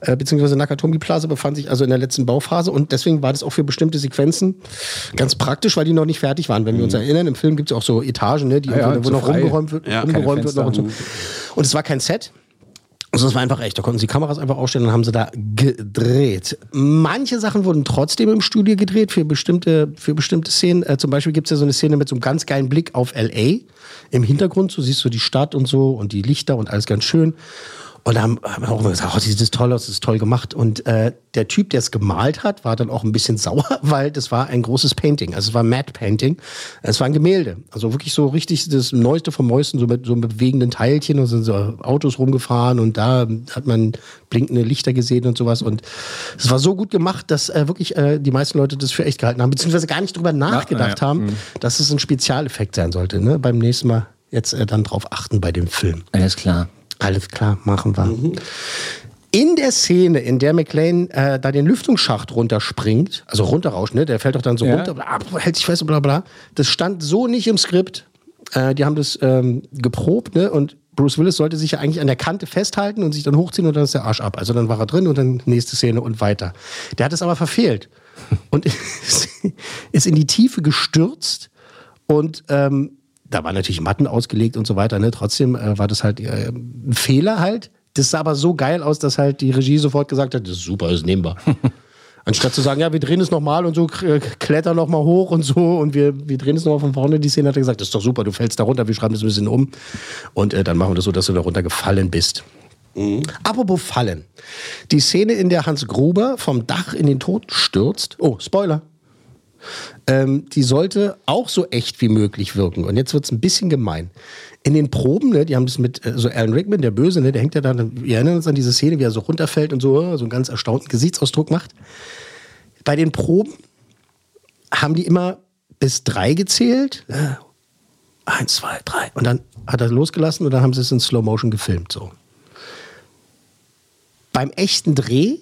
äh, beziehungsweise Nakatomi Plaza befand sich also in der letzten Bauphase und deswegen war das auch für bestimmte Sequenzen ganz praktisch, weil die noch nicht fertig waren. Wenn wir uns erinnern, im Film gibt es auch so Etagen, ne, die
Mhm. Ja,
wo
so
noch
frei.
rumgeräumt wird,
Ja,
keine
umgeräumt wird noch und so. Und es war kein Set. Also das war einfach echt. Da konnten sie Kameras einfach aufstellen und haben sie da gedreht. Manche Sachen wurden trotzdem im Studio gedreht für bestimmte, für bestimmte Szenen. Äh, zum Beispiel gibt es ja so eine Szene mit so einem ganz geilen Blick auf L.A. im Hintergrund. So siehst du die Stadt und so und die Lichter und alles ganz schön. Und da haben, wir auch immer gesagt, oh, das sieht toll aus, das ist toll gemacht. Und äh, der Typ, der es gemalt hat, war dann auch ein bisschen sauer, weil das war ein großes Painting. Also es war Matte Painting. Es war ein Gemälde. Also wirklich so richtig das Neueste vom Neuesten, so mit so bewegenden Teilchen und sind so Autos rumgefahren und da hat man blinkende Lichter gesehen und sowas. Und es war so gut gemacht, dass äh, wirklich äh, die meisten Leute das für echt gehalten haben, beziehungsweise gar nicht drüber nachgedacht
ja.
haben, dass es ein Spezialeffekt sein sollte. Ne? Beim nächsten Mal jetzt äh, dann drauf achten bei dem Film.
Alles klar.
Alles klar, machen wir. In der Szene, in der McLean äh, da den Lüftungsschacht runterspringt, also runterrauscht, ne, der fällt doch dann so
Ja.
runter, bla, hält sich fest und bla bla. Das stand so nicht im Skript. Äh, die haben das ähm, geprobt, ne? Und Bruce Willis sollte sich ja eigentlich an der Kante festhalten und sich dann hochziehen und dann ist der Arsch ab. Also dann war er drin und dann nächste Szene und weiter. Der hat es aber verfehlt und ist in die Tiefe gestürzt und ähm, da waren natürlich Matten ausgelegt und so weiter. Ne? Trotzdem äh, war das halt äh, ein Fehler halt. Das sah aber so geil aus, dass halt die Regie sofort gesagt hat, das ist super, das ist nehmbar. Anstatt zu sagen, ja, wir drehen es nochmal und so, k- klettern nochmal hoch und so und wir, wir drehen es nochmal von vorne. Die Szene hat er gesagt, das ist doch super, du fällst da runter, wir schreiben das ein bisschen um und äh, dann machen wir das so, dass du da runtergefallen bist. Apropos Fallen. Die Szene, in der Hans Gruber vom Dach in den Tod stürzt. Oh, Spoiler. Ähm, die sollte auch so echt wie möglich wirken. Und jetzt wird es ein bisschen gemein. In den Proben, ne, die haben das mit äh, so Alan Rickman, der Böse, ne, der hängt ja da, wir erinnern uns an diese Szene, wie er so runterfällt und so, äh, so einen ganz erstaunten Gesichtsausdruck macht. Bei den Proben haben die immer bis drei gezählt. Äh, eins, zwei, drei. Und dann hat er losgelassen und dann haben sie es in Slow Motion gefilmt. So. Beim echten Dreh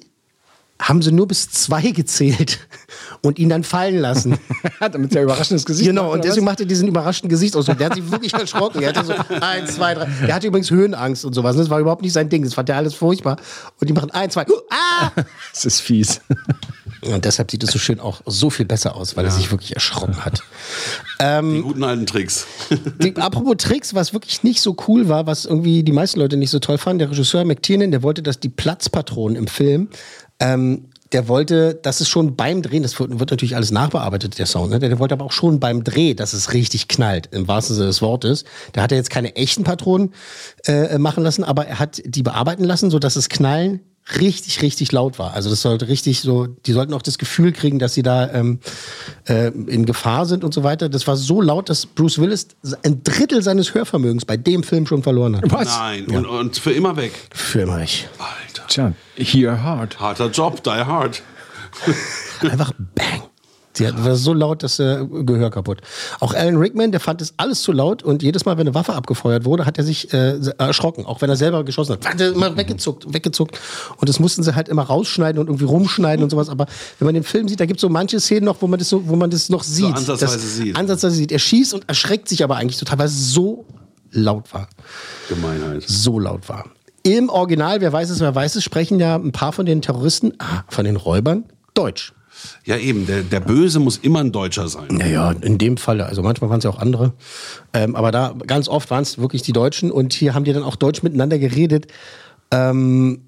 haben sie nur bis zwei gezählt und ihn dann fallen lassen.
Damit er überraschendes Gesicht
Genau,
macht,
und deswegen
was?
macht er diesen überraschten Gesichtsausdruck. Der hat sich wirklich erschrocken. Er hatte so eins, zwei, drei. Der hatte übrigens Höhenangst und sowas. Das war überhaupt nicht sein Ding. Das fand er alles furchtbar. Und die machen eins, zwei, uh, ah!
Das ist fies.
Und deshalb sieht es so schön auch so viel besser aus, weil er sich wirklich erschrocken hat.
Die guten alten Tricks.
Die, apropos Tricks, was wirklich nicht so cool war, was irgendwie die meisten Leute nicht so toll fanden, der Regisseur McTiernan, der wollte, dass die Platzpatronen im Film, ähm, der wollte, dass es schon beim Drehen, das wird, wird natürlich alles nachbearbeitet, der Sound, ne? der, der wollte aber auch schon beim Dreh, dass es richtig knallt, im wahrsten Sinne des Wortes. Da hat er jetzt keine echten Patronen äh, machen lassen, aber er hat die bearbeiten lassen, sodass das Knallen richtig, richtig laut war. Also das sollte richtig so, die sollten auch das Gefühl kriegen, dass sie da ähm, äh, in Gefahr sind und so weiter. Das war so laut, dass Bruce Willis ein Drittel seines Hörvermögens bei dem Film schon verloren hat.
Was?
Nein, und, und für immer weg.
Für immer weg.
Alter.
Tja, hear hard.
Harter Job, die hard.
Einfach bang. Sie hat, war so laut, dass äh, Gehör kaputt. Auch Alan Rickman, der fand es alles zu laut und jedes Mal, wenn eine Waffe abgefeuert wurde, hat er sich äh, erschrocken. Auch wenn er selber geschossen hat. Hat er immer weggezuckt, weggezuckt. Und das mussten sie halt immer rausschneiden und irgendwie rumschneiden und sowas. Aber wenn man den Film sieht, da gibt es so manche Szenen noch, wo man das, so, wo man das noch sieht.
ansatzweise
das,
sieht.
Ansatzweise sieht. Er schießt und erschreckt sich aber eigentlich total, weil es so laut war.
Gemeinheit.
So laut war. Im Original, wer weiß es, wer weiß es, sprechen ja ein paar von den Terroristen, ah, von den Räubern, Deutsch.
Ja, eben, der, der Böse muss immer ein Deutscher sein.
Naja, in dem Falle. Also manchmal waren es ja auch andere. Ähm, aber da ganz oft waren es wirklich die Deutschen und hier haben die dann auch Deutsch miteinander geredet. Ähm,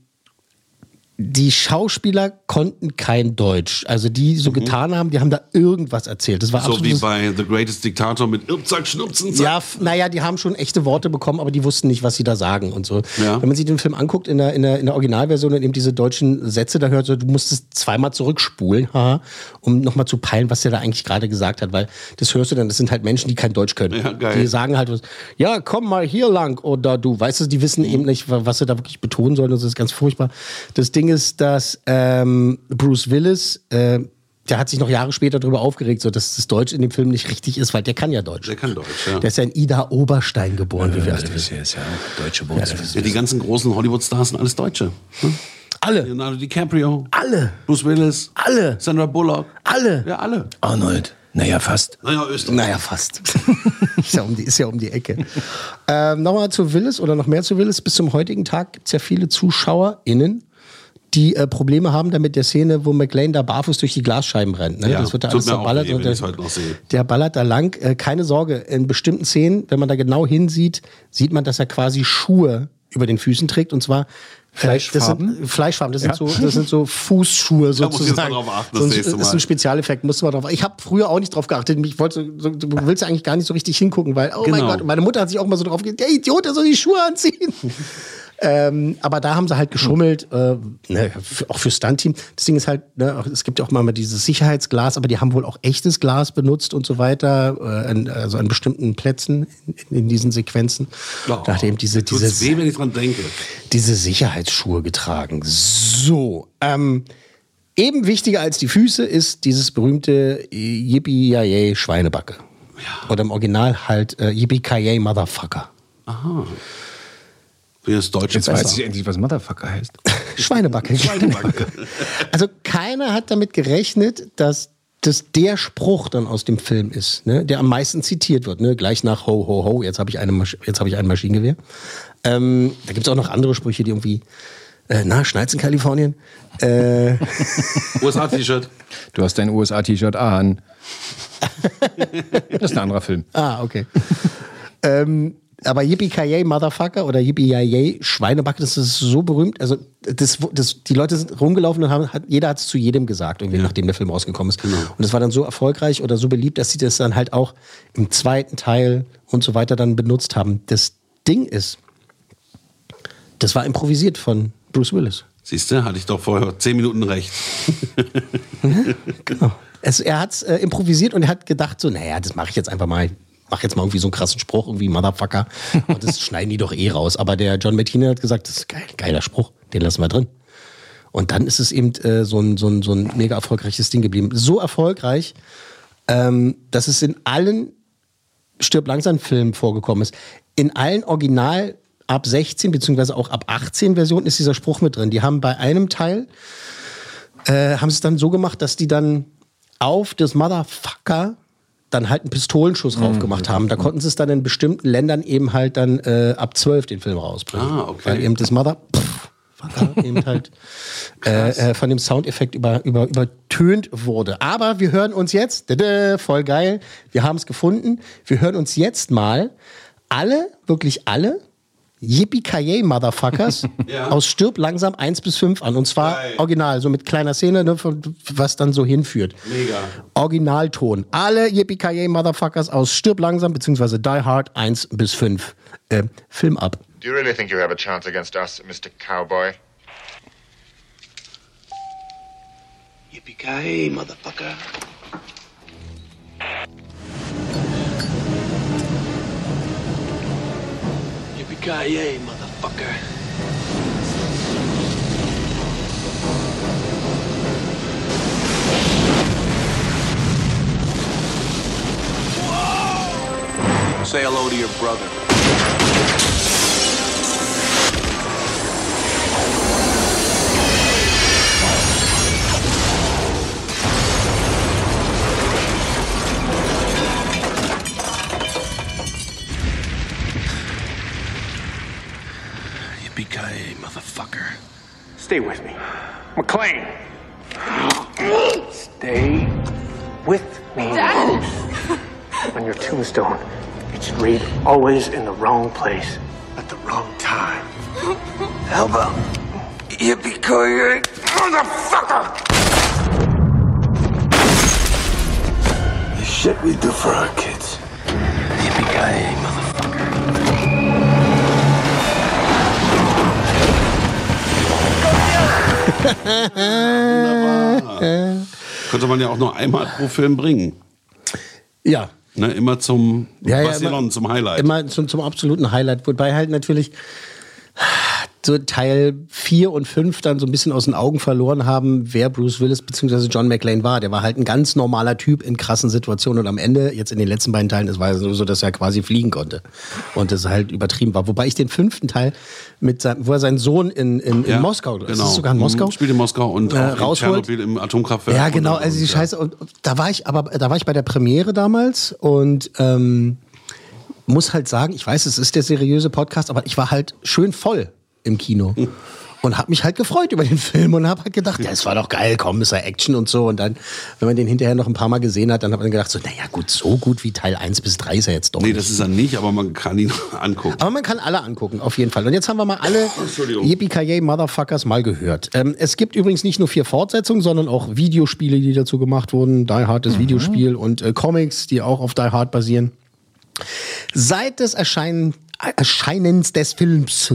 die Schauspieler konnten kein Deutsch. Also die so getan haben, die haben da irgendwas erzählt. Das war
Mhm. So wie bei The Greatest Dictator mit Irrzack, Schnupsen.
Ja, naja, die haben schon echte Worte bekommen, aber die wussten nicht, was sie da sagen und so.
Ja.
Wenn man sich den Film anguckt in der, in der, in der Originalversion und eben diese deutschen Sätze da hört, so, du musstest zweimal zurückspulen, haha, um nochmal zu peilen, was der da eigentlich gerade gesagt hat, weil das hörst du dann, das sind halt Menschen, die kein Deutsch können.
Ja, geil.
Die sagen halt was, ja, komm mal hier lang oder du, weißt du, die wissen eben nicht, wa- was sie da wirklich betonen sollen, das ist ganz furchtbar. Das Ding ist, dass ähm, Bruce Willis, äh, der hat sich noch Jahre später darüber aufgeregt, so dass das Deutsch in dem Film nicht richtig ist, weil der kann ja Deutsch.
Der kann Deutsch, ja.
Der ist ja in Ida Oberstein geboren, wie wir alle wissen.
ist ja deutsche Wurzel.
Ja, die ganzen großen Hollywood-Stars sind alles Deutsche. Ne?
Alle,
Leonardo DiCaprio,
alle,
Bruce Willis,
alle,
Sandra Bullock.
alle.
Ja, alle.
Arnold. Naja, fast.
Naja, Österreich.
Naja, fast. ist, ja um die, ist ja um die Ecke. Ähm, Nochmal zu Willis oder noch mehr zu Willis. Bis zum heutigen Tag gibt es ja viele ZuschauerInnen, die äh, Probleme haben damit der Szene, wo McLean da barfuß durch die Glasscheiben rennt. Ne?
Ja,
das wird da alles verballert.
weh,
und der, der ballert da lang. Äh, keine Sorge, in bestimmten Szenen, wenn man da genau hinsieht, sieht man, dass er quasi Schuhe über den Füßen trägt. Und zwar äh,
Fleischfarben?
Das sind, Fleischfarben, das,
Ja.
sind so, das sind so Fußschuhe
Da muss ich jetzt
sozusagen.
mal drauf achten, das
So ein-
nächste
ist
Mal.
ein Spezialeffekt, musst du mal drauf. Ich habe früher auch nicht drauf geachtet. Ich wollte, so, du willst ja eigentlich gar nicht so richtig hingucken, weil, oh mein
Genau.
Gott, und meine Mutter hat sich auch mal so drauf gedacht, der Idiot, der soll die Schuhe anziehen. Ähm, aber da haben sie halt geschummelt, äh, ne, auch für Stunt-Team. Das Ding ist halt, ne, es gibt ja auch mal dieses Sicherheitsglas, aber die haben wohl auch echtes Glas benutzt und so weiter, äh, an, also an bestimmten Plätzen in, in diesen Sequenzen. er eben diese, diese,
weh, wenn ich dran denke.
diese Sicherheitsschuhe getragen. So, ähm, eben wichtiger als die Füße ist dieses berühmte Yippie Schweinebacke. Oder im Original halt äh, Yippie Motherfucker.
Aha. Wie das Deutsche
Jetzt weiß
besser.
ich endlich, was Motherfucker heißt.
Schweinebacke.
Schweinebacke.
Also keiner hat damit gerechnet, dass das der Spruch dann aus dem Film ist, ne, der am meisten zitiert wird. Ne? Gleich nach Ho, Ho, Ho, jetzt habe ich, eine Masch jetzt hab ich ein Maschinengewehr. Ähm, da gibt es auch noch andere Sprüche, die irgendwie, äh, na, schneit's in Kalifornien? Äh,
USA-T-Shirt.
Du hast dein USA-T-Shirt an. Das ist ein anderer Film.
Ah, okay. ähm, aber Yippie Motherfucker oder Yippie Schweinebacke, das ist so berühmt. Also das, das, die Leute sind rumgelaufen und haben, hat, jeder hat es zu jedem gesagt, irgendwie, nachdem der Film rausgekommen ist. Und das war dann so erfolgreich oder so beliebt, dass sie das dann halt auch im zweiten Teil und so weiter dann benutzt haben. Das Ding ist, das war improvisiert von Bruce Willis.
Siehst du, hatte ich doch vorher zehn Minuten recht.
Genau. Es, er hat es äh, improvisiert und er hat gedacht, so, naja, das mache ich jetzt einfach mal. Mach jetzt mal irgendwie so einen krassen Spruch, irgendwie Motherfucker. Und das schneiden die doch eh raus. Aber der John Martini hat gesagt, das ist geil, geiler Spruch, den lassen wir drin. Und dann ist es eben äh, so, ein, so, ein, so ein mega erfolgreiches Ding geblieben. So erfolgreich, ähm, dass es in allen Stirb langsam Filmen vorgekommen ist. In allen Original ab 16 beziehungsweise auch ab 18 Versionen ist dieser Spruch mit drin. Die haben bei einem Teil äh, haben sie es dann so gemacht, dass die dann auf das Motherfucker dann halt einen Pistolenschuss rauf gemacht haben. Da konnten sie es dann in bestimmten Ländern eben halt dann äh, ab 12 den Film rausbringen.
Ah, okay.
Weil eben das Motherfucker eben halt äh, äh, von dem Soundeffekt über, über, übertönt wurde. Aber wir hören uns jetzt, dada, voll geil, wir haben es gefunden, wir hören uns jetzt mal alle, wirklich alle, Yippie Motherfuckers
Ja.
aus Stirb langsam 1 bis 5 an. Und zwar
Geil.
original, so mit kleiner Szene, ne, von, was dann so hinführt.
Mega.
Originalton. Alle Yippie Motherfuckers aus Stirb langsam bzw. Die Hard 1 bis 5. Äh, Film ab.
Do you really think you have a chance against us, Mr. Cowboy?
Yippee-ki-yay, motherfucker. Motherfucker. Say hello to your brother. Yippee-ki-yay, motherfucker. Stay with me. McLean! Stay with me. On your tombstone, it should read always in the wrong place at the wrong time. Elbow.
Yippee-ki-yay, motherfucker! The shit we do for our kids. Yippee-ki-yay,
Könnte man ja auch nur einmal pro Film bringen.
Ja.
Ne, immer zum
Ja, ja,
Barcelona,
immer-
zum Highlight.
Immer zum, zum absoluten Highlight. Wobei halt natürlich so Teil 4 und 5 dann so ein bisschen aus den Augen verloren haben, wer Bruce Willis bzw. John McClane war. Der war halt ein ganz normaler Typ in krassen Situationen und am Ende, jetzt in den letzten beiden Teilen, das war nur so, dass er quasi fliegen konnte. Und das halt übertrieben war. Wobei ich den fünften Teil, mit seinem, wo er seinen Sohn in, in, in
Ja,
Moskau,
genau.
ist sogar in Moskau,
Mhm, Spielt in Moskau und
Äh, rausholt.
Im Atomkraftwerk.
Ja, genau,
Und-
also die Scheiße. Und da war ich, aber da war ich bei der Premiere damals und ähm, muss halt sagen, ich weiß, es ist der seriöse Podcast, aber ich war halt schön voll im Kino. Und habe mich halt gefreut über den Film und habe halt gedacht, ja, es war doch geil, komm, ist ja Action und so. Und dann, wenn man den hinterher noch ein paar Mal gesehen hat, dann hat man gedacht, so, naja, gut, so gut wie Teil 1 bis 3 ist er jetzt doch
Nee,
nicht.
das ist er nicht, aber man kann ihn angucken.
Aber man kann alle angucken, auf jeden Fall. Und jetzt haben wir mal alle
Entschuldigung.
Yippie Motherfuckers mal gehört. Ähm, es gibt übrigens nicht nur vier Fortsetzungen, sondern auch Videospiele, die dazu gemacht wurden. Die Hard das Videospiel und äh, Comics, die auch auf Die Hard basieren. Seit des Erscheinen, Erscheinens des Films.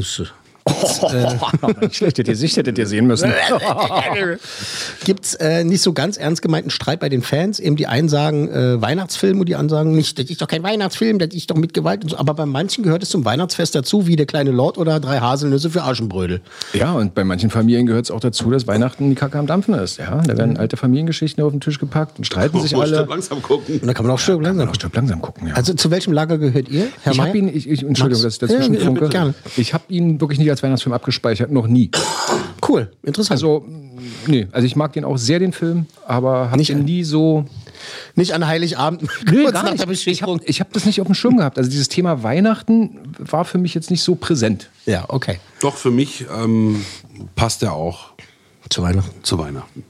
Nicht schlecht, hättet ihr Sicht hättet ihr sehen müssen.
Gibt es äh, nicht so ganz ernst gemeinten Streit bei den Fans. Eben die einen sagen äh, Weihnachtsfilm und die anderen sagen nicht, das ist doch kein Weihnachtsfilm, das ist doch mit Gewalt und so. Aber bei manchen gehört es zum Weihnachtsfest dazu, wie der kleine Lord oder drei Haselnüsse für Aschenbrödel.
Ja, und bei manchen Familien gehört es auch dazu, dass Weihnachten die Kacke am Dampfen ist. Ja, da werden alte Familiengeschichten auf den Tisch gepackt und streiten sich
Man muss
alle.
langsam gucken.
Und da kann man auch stirb langsam.
Auch stirb langsam gucken, ja.
Also zu welchem Lager gehört ihr, Herr
ich
Mayer?
habe ihn, ich, ich, Entschuldigung,
Max?
dass ich dazwischen
Ja, ja,
funke.
gerne.
Ich habe ihn wirklich nicht als Weihnachtsfilm abgespeichert, noch nie.
Cool, interessant.
Also, nee, also ich mag den auch sehr, den Film, aber habe
an-
nie so.
nicht an Heiligabend,
Nee, gar
nach
nicht. Ich habe hab das nicht auf dem Schirm gehabt. Also dieses Thema Weihnachten war für mich jetzt nicht so präsent.
Ja, okay.
Doch, für mich ähm, passt er auch
Zu Weihnachten.
zu Weihnachten.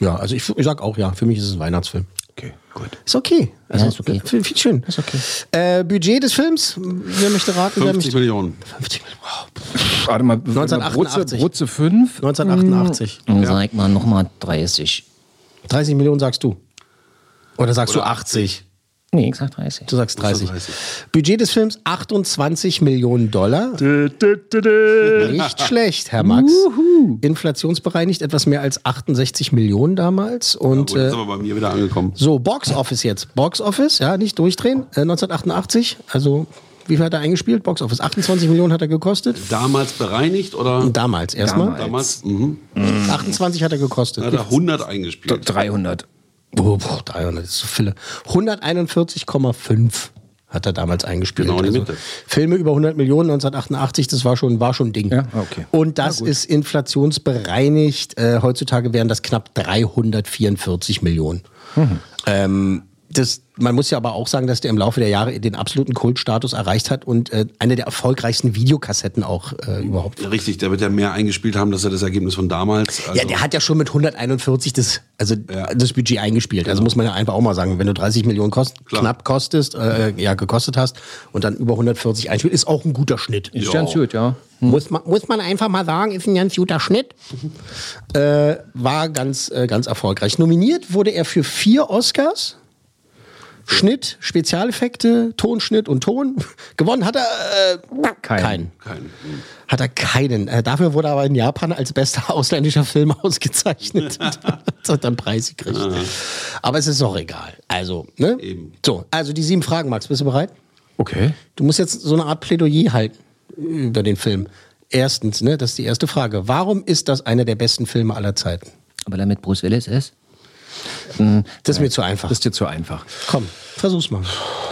Ja, also ich, ich sag auch ja, für mich ist es ein Weihnachtsfilm.
Okay, gut.
Ist okay. Also,
ist okay.
Viel, viel schön. Ist okay. Äh, Budget des Films, wer möchte raten? wer
50
möchte?
Millionen.
50 Millionen. Wow.
Warte mal,
1988.
Brutze 5.
1988.
Dann sag mal nochmal 30.
30 Millionen sagst du. Oder sagst du 80?
Nee, ich sag 30.
Du sagst 30.
30.
Budget des Films 28 Millionen Dollar. Nicht schlecht, Herr Max. Inflationsbereinigt etwas mehr als 68 Millionen damals. Und
Gut, jetzt
äh,
sind wir bei mir wieder angekommen.
so, Box Office jetzt. Box Office, ja, nicht durchdrehen. Äh, 1988, also wie viel hat er eingespielt? Box Office. 28 Millionen hat er gekostet.
Damals bereinigt oder?
Damals erstmal.
Damals mhm.
28 hat er gekostet.
hat er 100 eingespielt.
300.
Oh, boah, 300, das ist so viele. 141,5 hat er damals eingespielt.
Genau in die
also,
Mitte.
Filme über 100 Millionen 1988, das war schon, war schon ein Ding.
Ja, okay.
Und das ist inflationsbereinigt. Äh, heutzutage wären das knapp 344 Millionen.
Mhm.
Ähm, das, man muss ja aber auch sagen, dass der im Laufe der Jahre den absoluten Kultstatus erreicht hat und äh, eine der erfolgreichsten Videokassetten auch äh, überhaupt.
Richtig, der wird ja mehr eingespielt haben, dass er das Ergebnis von damals. Also,
Ja, der hat ja schon mit 141 das, also das Budget eingespielt. Also muss man ja einfach auch mal sagen, wenn du 30 Millionen kost,
Klar.
knapp kostest, äh, ja, gekostet hast und dann über 140 einspielt, ist auch ein guter Schnitt.
Ist ganz gut, ja.
Muss, man, muss man einfach mal sagen, ist ein ganz guter Schnitt. Äh, war ganz, äh, ganz erfolgreich. Nominiert wurde er für vier Oscars. Schnitt, Spezialeffekte, Tonschnitt und Ton. Gewonnen hat er äh,
Keinen.
keinen.
Kein,
Hat er keinen. Äh, dafür wurde er aber in Japan als bester ausländischer Film ausgezeichnet. und hat dann einen Preis gekriegt. Aber es ist doch egal. Also, ne?
Eben.
So, also die sieben Fragen, Max, bist du bereit?
Okay.
Du musst jetzt so eine Art Plädoyer halten über den Film. Erstens, ne, das ist die erste Frage. Warum ist das einer der besten Filme aller Zeiten?
Aber damit Bruce Willis ist?
Das ist mir zu einfach.
Das ist dir zu einfach.
Komm, versuch's mal.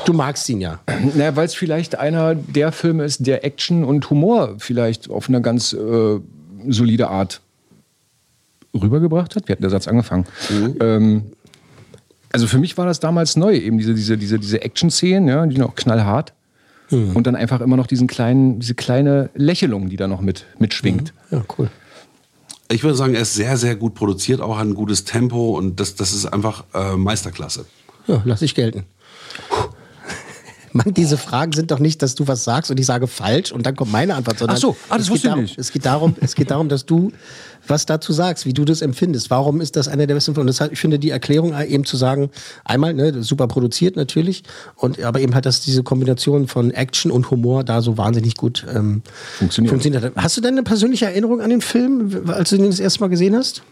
Du magst ihn ja.
Naja, weil es vielleicht einer der Filme ist, der Action und Humor vielleicht auf eine ganz äh, solide Art rübergebracht hat. Wie hat der Satz angefangen? Ähm, also für mich war das damals neu, eben diese, diese, diese, diese Action-Szenen, ja, die sind auch knallhart. Und dann einfach immer noch diesen kleinen, diese kleine Lächelung, die da noch mit, mitschwingt.
Ja, cool.
Ich würde sagen, er ist sehr, sehr gut produziert, auch hat ein gutes Tempo und das, das ist einfach äh, Meisterklasse.
Ja, lass ich gelten. Mann, diese Fragen sind doch nicht, dass du was sagst und ich sage falsch und dann kommt meine Antwort, sondern
Ach so, ah, das
es,
wusste
geht
ich
darum,
nicht.
es geht darum, es geht darum, dass du was dazu sagst, wie du das empfindest. Warum ist das einer der besten Filme? Und das ich finde die Erklärung eben zu sagen, einmal, ne, super produziert natürlich, und aber eben halt, dass diese Kombination von Action und Humor da so wahnsinnig gut ähm,
Funktioniert.
funktioniert hat. Hast du denn eine persönliche Erinnerung an den Film, als du den das erste Mal gesehen hast?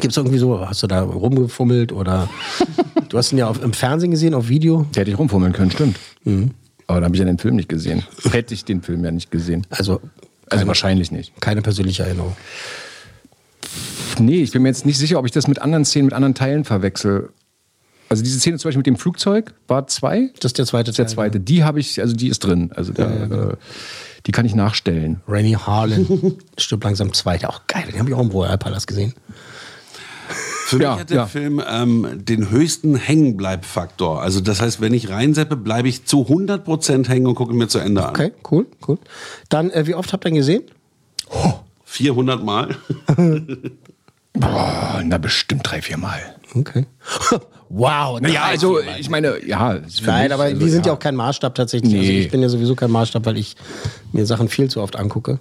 Gibt es irgendwie so, hast du da rumgefummelt oder du hast ihn ja auf, im Fernsehen gesehen, auf Video?
Der hätte ich rumfummeln können, stimmt. Aber da habe ich ja den Film nicht gesehen. Hätte ich den Film ja nicht gesehen.
Also,
Also wahrscheinlich nicht.
keine persönliche Erinnerung.
Nee, ich bin mir jetzt nicht sicher, ob ich das mit anderen Szenen, mit anderen Teilen verwechsel. Also diese Szene zum Beispiel mit dem Flugzeug war zwei.
Das ist der zweite
Der
Teil,
zweite. Die habe ich, also die ist drin. Also da, äh, die kann ich nachstellen.
Rainy Harlan stirbt langsam zweite. Auch geil, den habe ich auch im Royal Palace gesehen.
Für
Ja,
mich hat der
ja.
Film ähm, den höchsten Hängenbleibfaktor. Also das heißt, wenn ich reinseppe, bleibe ich zu 100% hängen und gucke mir zu Ende an.
Okay, cool, cool. Dann, äh, wie oft habt ihr ihn gesehen?
400 Mal.
Boah, na bestimmt drei, vier Mal.
Okay. wow.
Naja, also ich meine, ja.
Nein, aber
also,
die sind ja auch kein Maßstab tatsächlich. Also
Nee.
ich bin ja sowieso kein Maßstab, weil ich mir Sachen viel zu oft angucke.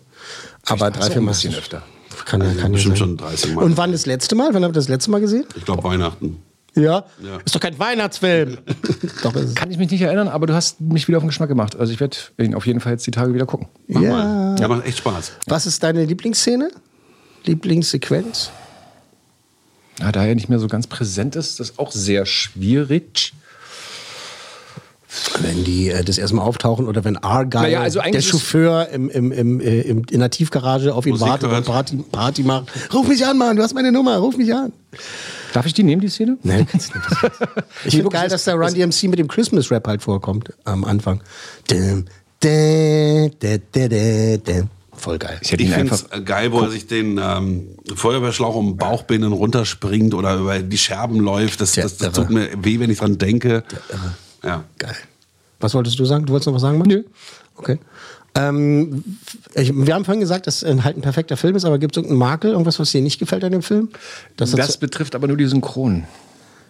Aber drei, vier
ein
Mal.
bisschen öfter.
Kann, ja- kann
Bestimmt
sein.
schon 30 Mal.
Und wann das letzte Mal? Wann habt ihr das letzte Mal gesehen?
ich glaube Weihnachten.
Ja.
Ja.
Ist doch kein Weihnachtsfilm. doch.
Kann ich mich nicht erinnern, aber du hast mich wieder auf den Geschmack gemacht. Also ich werde ihn auf jeden Fall jetzt die Tage wieder gucken.
Mach
Ja.
mal. Ja, macht echt Spaß.
Was ist deine Lieblingsszene? Lieblingssequenz?
Ja, da er nicht mehr so ganz präsent ist, das ist auch sehr schwierig.
Wenn die äh, das erstmal auftauchen oder wenn Argyle,
Naja, also
der Chauffeur im, im, im, äh, im, in der Tiefgarage auf ihn
Musik
wartet
hört.
und Party, Party macht. Ruf mich an, Mann, du hast meine Nummer, ruf mich an.
Darf ich die nehmen, die Szene?
Nein, kannst du nicht. Ich finde geil, dass der Run DMC mit dem Christmas-Rap halt vorkommt am Anfang. Dim, dim, dim, dim, dim, dim. Voll geil.
Ich
Ich finde es geil, wo er sich den ähm, Feuerwehrschlauch um den Bauchbinden runterspringt oder über die Scherben läuft. Das,
Der
das, das
Irre.
tut mir weh, wenn ich dran denke. Ja.
Geil. Was wolltest du sagen? Du wolltest noch was sagen, Max?
Nö.
Okay. Ähm, ich, wir haben vorhin gesagt, dass es halt ein perfekter Film ist, aber gibt es irgendeinen Makel, irgendwas, was dir nicht gefällt an dem Film?
Das
zu-
betrifft aber nur die Synchronen.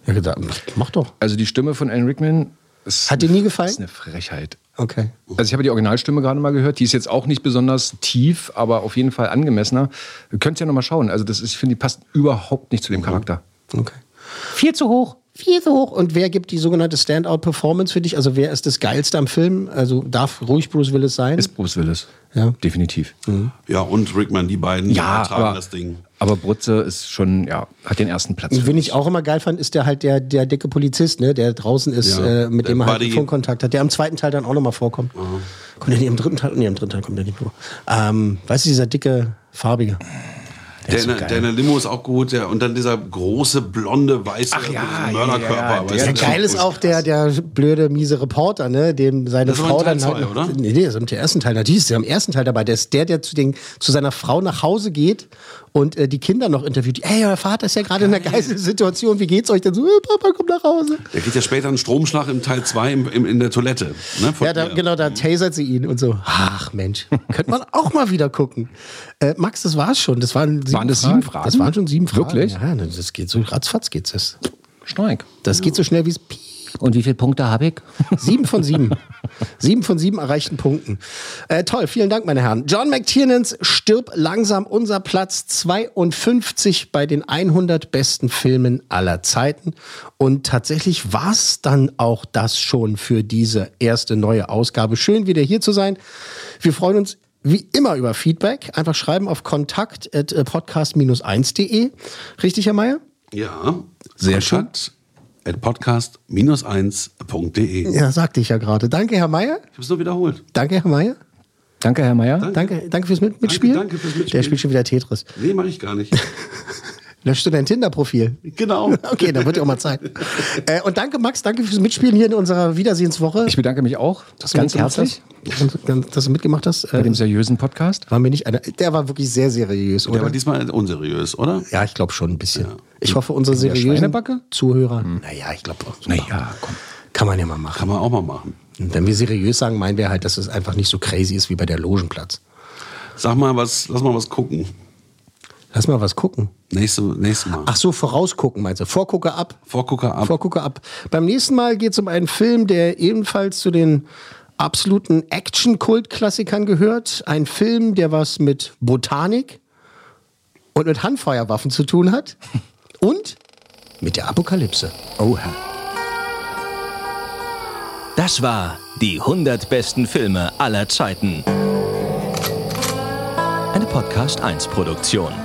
ja, gedacht, mach doch.
Also die Stimme von Alan Rickman ist,
Hat dir nie gefallen?
ist eine Frechheit.
Okay.
Also ich habe die Originalstimme gerade mal gehört. Die ist jetzt auch nicht besonders tief, aber auf jeden Fall angemessener. Ihr könnt ja noch mal schauen. Also das ist, ich finde, die passt überhaupt nicht zu dem Charakter.
Okay.
Viel zu hoch.
Viel zu hoch. Und wer gibt die sogenannte Standout-Performance für dich? Also wer ist das Geilste am Film? Also darf ruhig Bruce Willis sein?
Ist Bruce Willis.
Ja.
Definitiv.
ja, und Rickman, die beiden
Ja,
tragen
aber,
das Ding.
aber Brutze ist schon, ja, hat den ersten Platz. für
Wen ich auch immer geil fand, ist der halt der, der dicke Polizist, ne, der draußen ist,
Ja,
äh, mit
der
dem er halt. Funkkontakt hat, der im zweiten Teil dann auch nochmal vorkommt. Kommt der nicht im dritten Teil? Nee, im dritten Teil kommt der nicht vor. Ähm, weißt du, dieser dicke, farbige.
Der,
ist
in
so
der- der in der Limo ist auch gut. Der, und dann dieser große, blonde, weiße
Ach ja,
Mörderkörper.
ja, ja, der-
du?
geil ist auch der, der blöde, miese Reporter, ne, dem seine
Das
Frau dann halt.
zwei, oder?
Nee, nee, das ist im ersten Teil. Natürlich ist der im ersten Teil dabei. Der ist der, der zu, den, zu seiner Frau nach Hause geht und äh, die Kinder noch interviewt. Ey, euer Vater ist ja gerade in einer Geiselsituation. Wie geht's euch denn so? Äh, Papa, komm nach Hause.
Der geht ja später einen Stromschlag im Teil 2 im, im, in der Toilette. Ne,
Ja, da, genau, da tasert sie ihn und so. Ach Mensch, könnte man auch mal wieder gucken. Äh, Max, das war's schon. Das waren, sieben
Waren das sieben Fragen?
Das waren schon sieben Fragen.
Wirklich?
Ja, das geht so ratzfatz geht's das.
Steig.
Das geht so schnell wie es piep.
Und wie viele Punkte habe ich?
Sieben von sieben. sieben von sieben erreichten Punkten. Äh, toll, vielen Dank, meine Herren. John McTiernans Stirb langsam unser Platz 52 bei den 100 besten Filmen aller Zeiten. Und tatsächlich war's dann auch das schon für diese erste neue Ausgabe. Schön, wieder hier zu sein. Wir freuen uns wie immer über Feedback. Einfach schreiben auf kontakt at äh, podcast-1.de. Richtig, Herr Mayer?
Ja.
Sehr
schön. At podcast-1.de.
Ja, sagte ich ja gerade. Danke, Herr Mayer.
Ich habe es nur wiederholt.
Danke, Herr Mayer.
Danke, Herr Mayer.
Danke, danke fürs Mit Mitspielen.
danke fürs Mitspielen.
Der spielt schon wieder Tetris.
Nee, mache ich gar nicht.
Löschst du dein Tinder-Profil?
Genau.
Okay, dann wird ja auch mal Zeit. äh, und danke, Max, danke fürs Mitspielen hier in unserer Wiedersehenswoche.
Ich bedanke mich auch
Dass du
ganz
mitgemacht
herzlich
Hast, dass du mitgemacht hast.
bei
Äh,
dem seriösen Podcast.
war mir nicht einer. Der war wirklich sehr seriös,
Der
oder?
war diesmal unseriös, oder?
ja, ich glaube schon ein bisschen. Ich hoffe, unsere
der
seriösen? Zuhörer. Naja, ich glaube auch.
Naja, komm.
Kann man ja mal machen.
Kann man auch mal machen.
Und wenn wir seriös sagen, meinen wir halt, dass es einfach nicht so crazy ist wie bei der Logenplatz.
Sag mal was, lass mal was gucken.
Lass mal was gucken.
Nächste, nächstes Mal.
Ach so, vorausgucken meinst du? Vorgucker ab.
Vorgucker ab.
Vorgucker ab. Beim nächsten Mal geht es um einen Film, der ebenfalls zu den absoluten Action-Kult-Klassikern gehört. Ein Film, der was mit Botanik und mit Handfeuerwaffen zu tun hat. Und mit der Apokalypse. Oha.
Das war die 100 besten Filme aller Zeiten. Eine Podcast 1 Produktion.